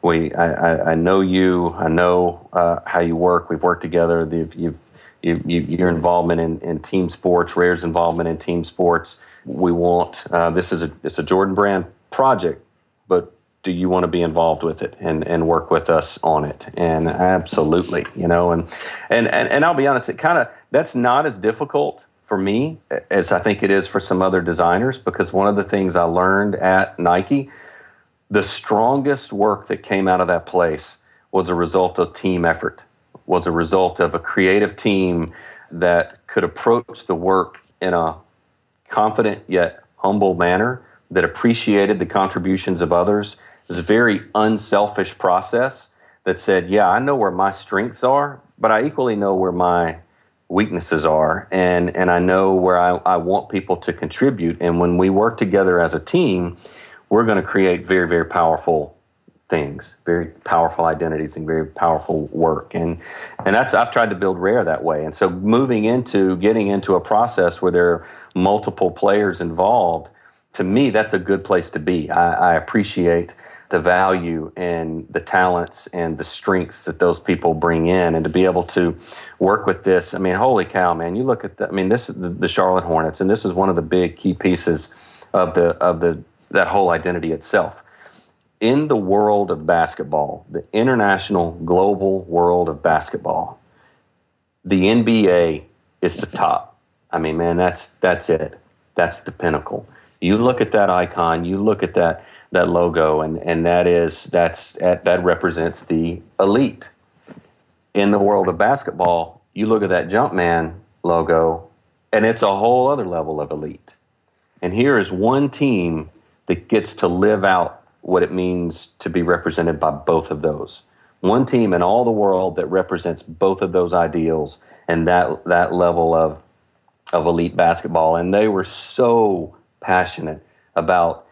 Speaker 2: we, I, I know you, I know uh, how you work. We've worked together. You've, you've, you, your involvement in, in team sports, Rare's involvement in team sports. We want, uh, this is a, it's a Jordan brand project, but do you want to be involved with it and, and work with us on it? And absolutely, you know, and, and, and, and I'll be honest, it kind of, that's not as difficult for me as I think it is for some other designers because one of the things I learned at Nike, the strongest work that came out of that place was a result of team effort, was a result of a creative team that could approach the work in a confident yet humble manner that appreciated the contributions of others. Was a very unselfish process that said, Yeah, I know where my strengths are, but I equally know where my weaknesses are and and I know where I, I want people to contribute. And when we work together as a team we're going to create very very powerful things very powerful identities and very powerful work. And and that's I've tried to build rare that way. And so moving into getting into a process where there are multiple players involved to me that's a good place to be. I, I appreciate the value and the talents and the strengths that those people bring in. And to be able to work with this i mean holy cow man you look at the, i mean this the, the charlotte hornets and this is one of the big key pieces of the of the that whole identity itself. In the world of basketball the international global world of basketball the nba is the top. I mean man that's that's it. That's the pinnacle. You look at that icon you look at that that logo, and and that is that's that represents the elite in the world of basketball. You look at that Jumpman logo, and it's a whole other level of elite. And here is one team that gets to live out what it means to be represented by both of those. One team in all the world that represents both of those ideals and that that level of of elite basketball. And they were so passionate about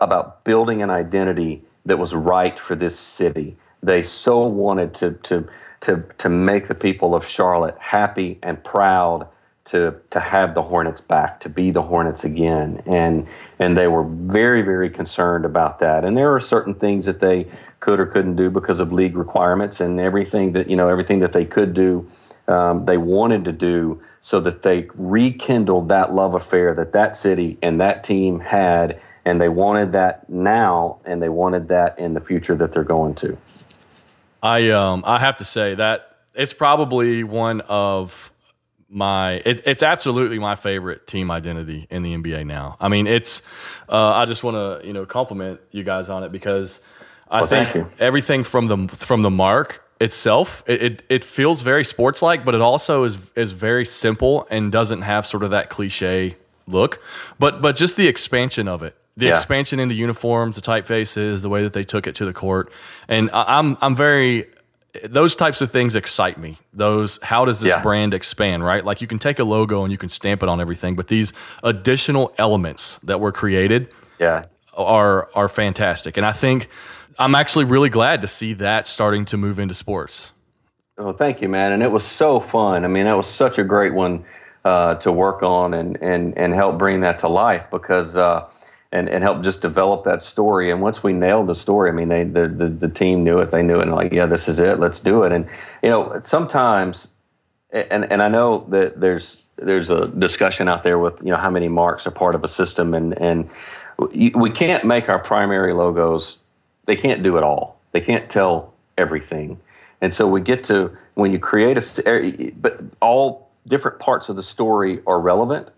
Speaker 2: about building an identity that was right for this city. They so wanted to to to to make the people of Charlotte happy and proud to to have the Hornets back, to be the Hornets again, and and they were very very concerned about that. And there are certain things that they could or couldn't do because of league requirements, and everything that you know everything that they could do, um, they wanted to do so that they rekindled that love affair that that city and that team had and they wanted that now and they wanted that in the future that they're going to.
Speaker 1: I um i have to say that it's probably one of my it, it's absolutely my favorite team identity in the nba now. I mean it's uh, i just want to you know compliment you guys on it because i well, think everything from the from the mark itself it, it, it feels very sports like but it also is is very simple and doesn't have sort of that cliche look but but just the expansion of it the yeah. expansion into uniforms, the typefaces, the way that they took it to the court, and I'm I'm very those types of things excite me. Those how does this yeah. brand expand, right? Like you can take a logo and you can stamp it on everything, but these additional elements that were created,
Speaker 2: yeah,
Speaker 1: are are fantastic. And I think I'm actually really glad to see that starting to move into sports.
Speaker 2: Oh, thank you, man. And it was so fun. I mean, that was such a great one uh, to work on and and and help bring that to life because. Uh, and, and help just develop that story. And once we nailed the story, I mean, they the, the, the team knew it, they knew it, and like, yeah, this is it, let's do it. And you know, sometimes, and and I know that there's there's a discussion out there with you know how many marks are part of a system, and and we can't make our primary logos. They can't do it all. They can't tell everything, and so we get to when you create a er, but all different parts of the story are relevant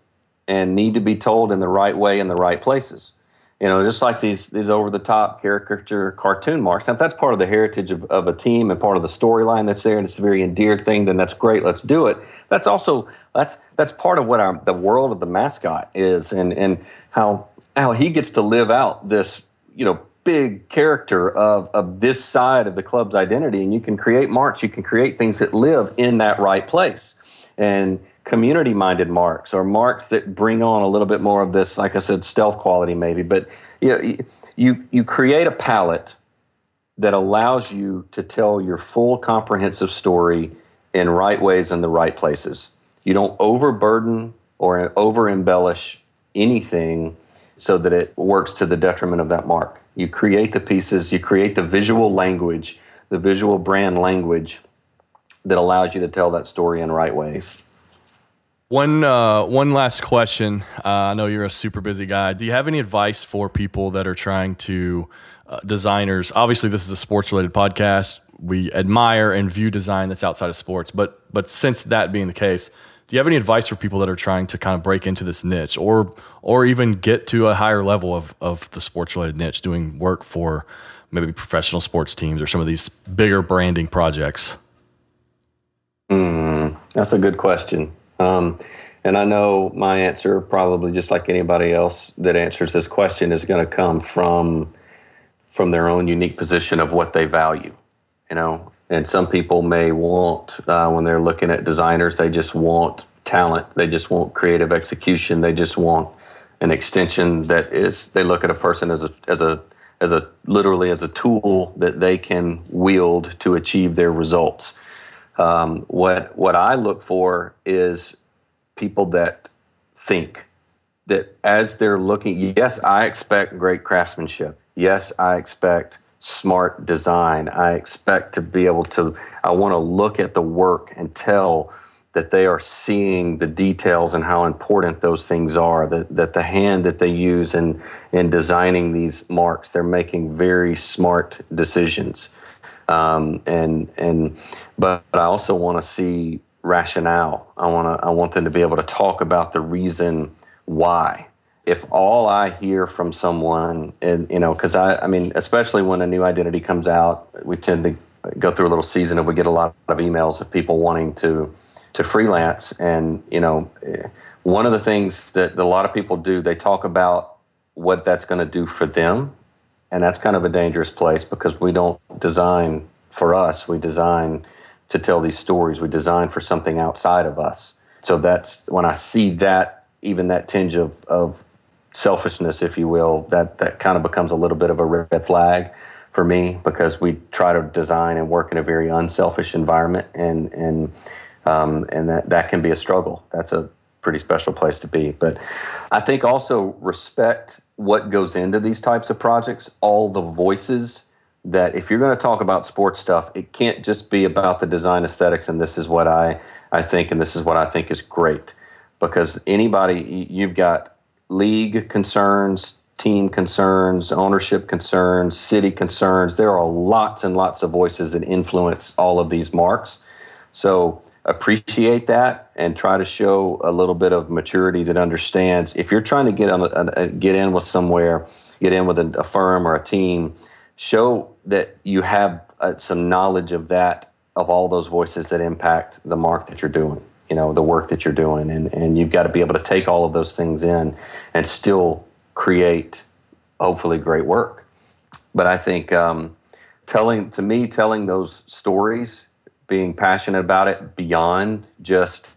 Speaker 2: and need to be told in the right way in the right places. You know, just like these these over the top caricature cartoon marks. Now, if that's part of the heritage of, of a team and part of the storyline that's there, and it's a very endeared thing, then that's great. Let's do it. That's also that's that's part of what our the world of the mascot is, and and how how he gets to live out this you know big character of of this side of the club's identity. And you can create marks, you can create things that live in that right place, and community minded marks or marks that bring on a little bit more of this, like I said, stealth quality maybe. But you, know, you, you create a palette that allows you to tell your full comprehensive story in right ways in the right places. You don't overburden or over embellish anything so that it works to the detriment of that mark. You create the pieces, you create the visual language, the visual brand language that allows you to tell that story in right ways.
Speaker 1: One uh, one last question. Uh, I know you're a super busy guy. Do you have any advice for people that are trying to uh, designers? Obviously, this is a sports related podcast. We admire and view design that's outside of sports, but but since that being the case, do you have any advice for people that are trying to kind of break into this niche, or or even get to a higher level of of the sports related niche, doing work for maybe professional sports teams or some of these bigger branding projects?
Speaker 2: Mm, that's a good question. Um, and I know my answer, probably just like anybody else that answers this question, is going to come from from their own unique position of what they value. You know, and some people may want uh, when they're looking at designers, they just want talent, they just want creative execution, they just want an extension that is. They look at a person as a as a as a literally as a tool that they can wield to achieve their results. Um, what what I look for is people that think that as they're looking. Yes, I expect great craftsmanship. Yes, I expect smart design. I expect to be able to. I want to look at the work and tell that they are seeing the details and how important those things are. That that the hand that they use in in designing these marks, they're making very smart decisions. Um, and and but I also want to see rationale. I want to I want them to be able to talk about the reason why. If all I hear from someone, and you know, because I I mean, especially when a new identity comes out, we tend to go through a little season and we get a lot of emails of people wanting to to freelance and you know eh, one of the things that a lot of people do they talk about what that's going to do for them and that's kind of a dangerous place because we don't design for us. We design to tell these stories. We design for something outside of us. So that's when I see that, even that tinge of, of selfishness, if you will, that, that kind of becomes a little bit of a red flag for me because we try to design and work in a very unselfish environment and, and, um, and that, that can be a struggle. That's a pretty special place to be. But I think also respect what goes into these types of projects, all the voices that if you're going to talk about sports stuff, it can't just be about the design aesthetics and this is what I, I think and this is what I think is great. Because anybody, you've got league concerns, team concerns, ownership concerns, city concerns. There are lots and lots of voices that influence all of these marks. So appreciate that and try to show a little bit of maturity that understands if you're trying to get on a, a, get in with somewhere, get in with a, a, firm or a team, show that you have uh, some knowledge of that of all those voices that impact the mark that you're doing. You know the work that you're doing, and and you've got to be able to take all of those things in and still create, hopefully, great work. But I think um, telling to me telling those stories being passionate about it beyond just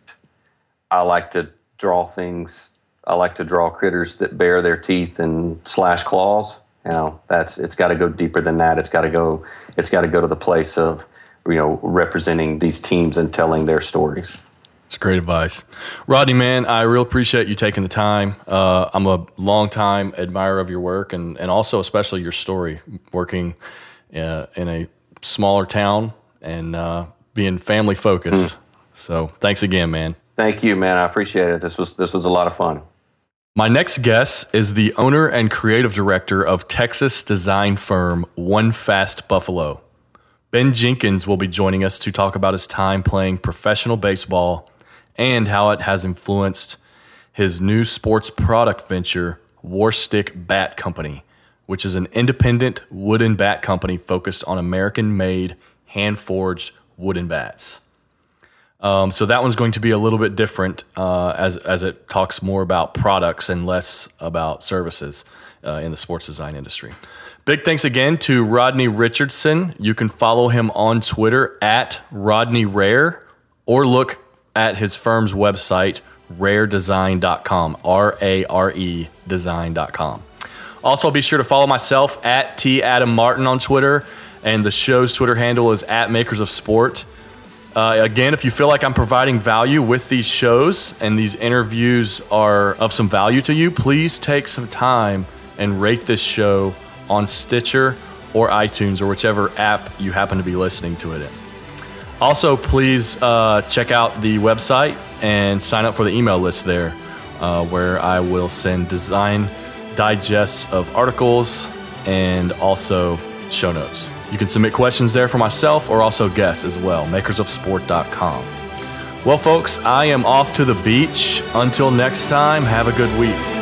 Speaker 2: I like to draw things. I like to draw critters that bare their teeth and slash claws. You know, that's it's got to go deeper than that. It's got to go. It's got to go to the place of you know representing these teams and telling their stories.
Speaker 1: It's great advice. Rodney, man, I really appreciate you taking the time. Uh, I'm a long time admirer of your work and, and also especially your story, working uh, in a smaller town and uh, being family focused. Mm. So thanks again, man.
Speaker 2: Thank you, man. I appreciate it. This was this was a lot of fun.
Speaker 1: My next guest is the owner and creative director of Texas design firm One Fast Buffalo. Ben Jenkins will be joining us to talk about his time playing professional baseball and how it has influenced his new sports product venture, Warstic Bat Company, which is an independent wooden bat company focused on American made, hand forged wooden bats. Um, so that one's going to be a little bit different uh, as as it talks more about products and less about services uh, in the sports design industry. Big thanks again to Rodney Richardson. You can follow him on Twitter at Rodney Rare or look at his firm's website raredesign.com r a r e design.com. Also, be sure to follow myself at T Adam Martin on Twitter, and the show's Twitter handle is at Makers of Sport. Uh, again, if you feel like I'm providing value with these shows and these interviews are of some value to you, please take some time and rate this show on Stitcher or iTunes or whichever app you happen to be listening to it in. Also, please uh, check out the website and sign up for the email list there, uh, where I will send design digests of articles and also show notes. You can submit questions there for myself or also guests as well, makersofsport.com. Well, folks, I am off to the beach. Until next time, have a good week.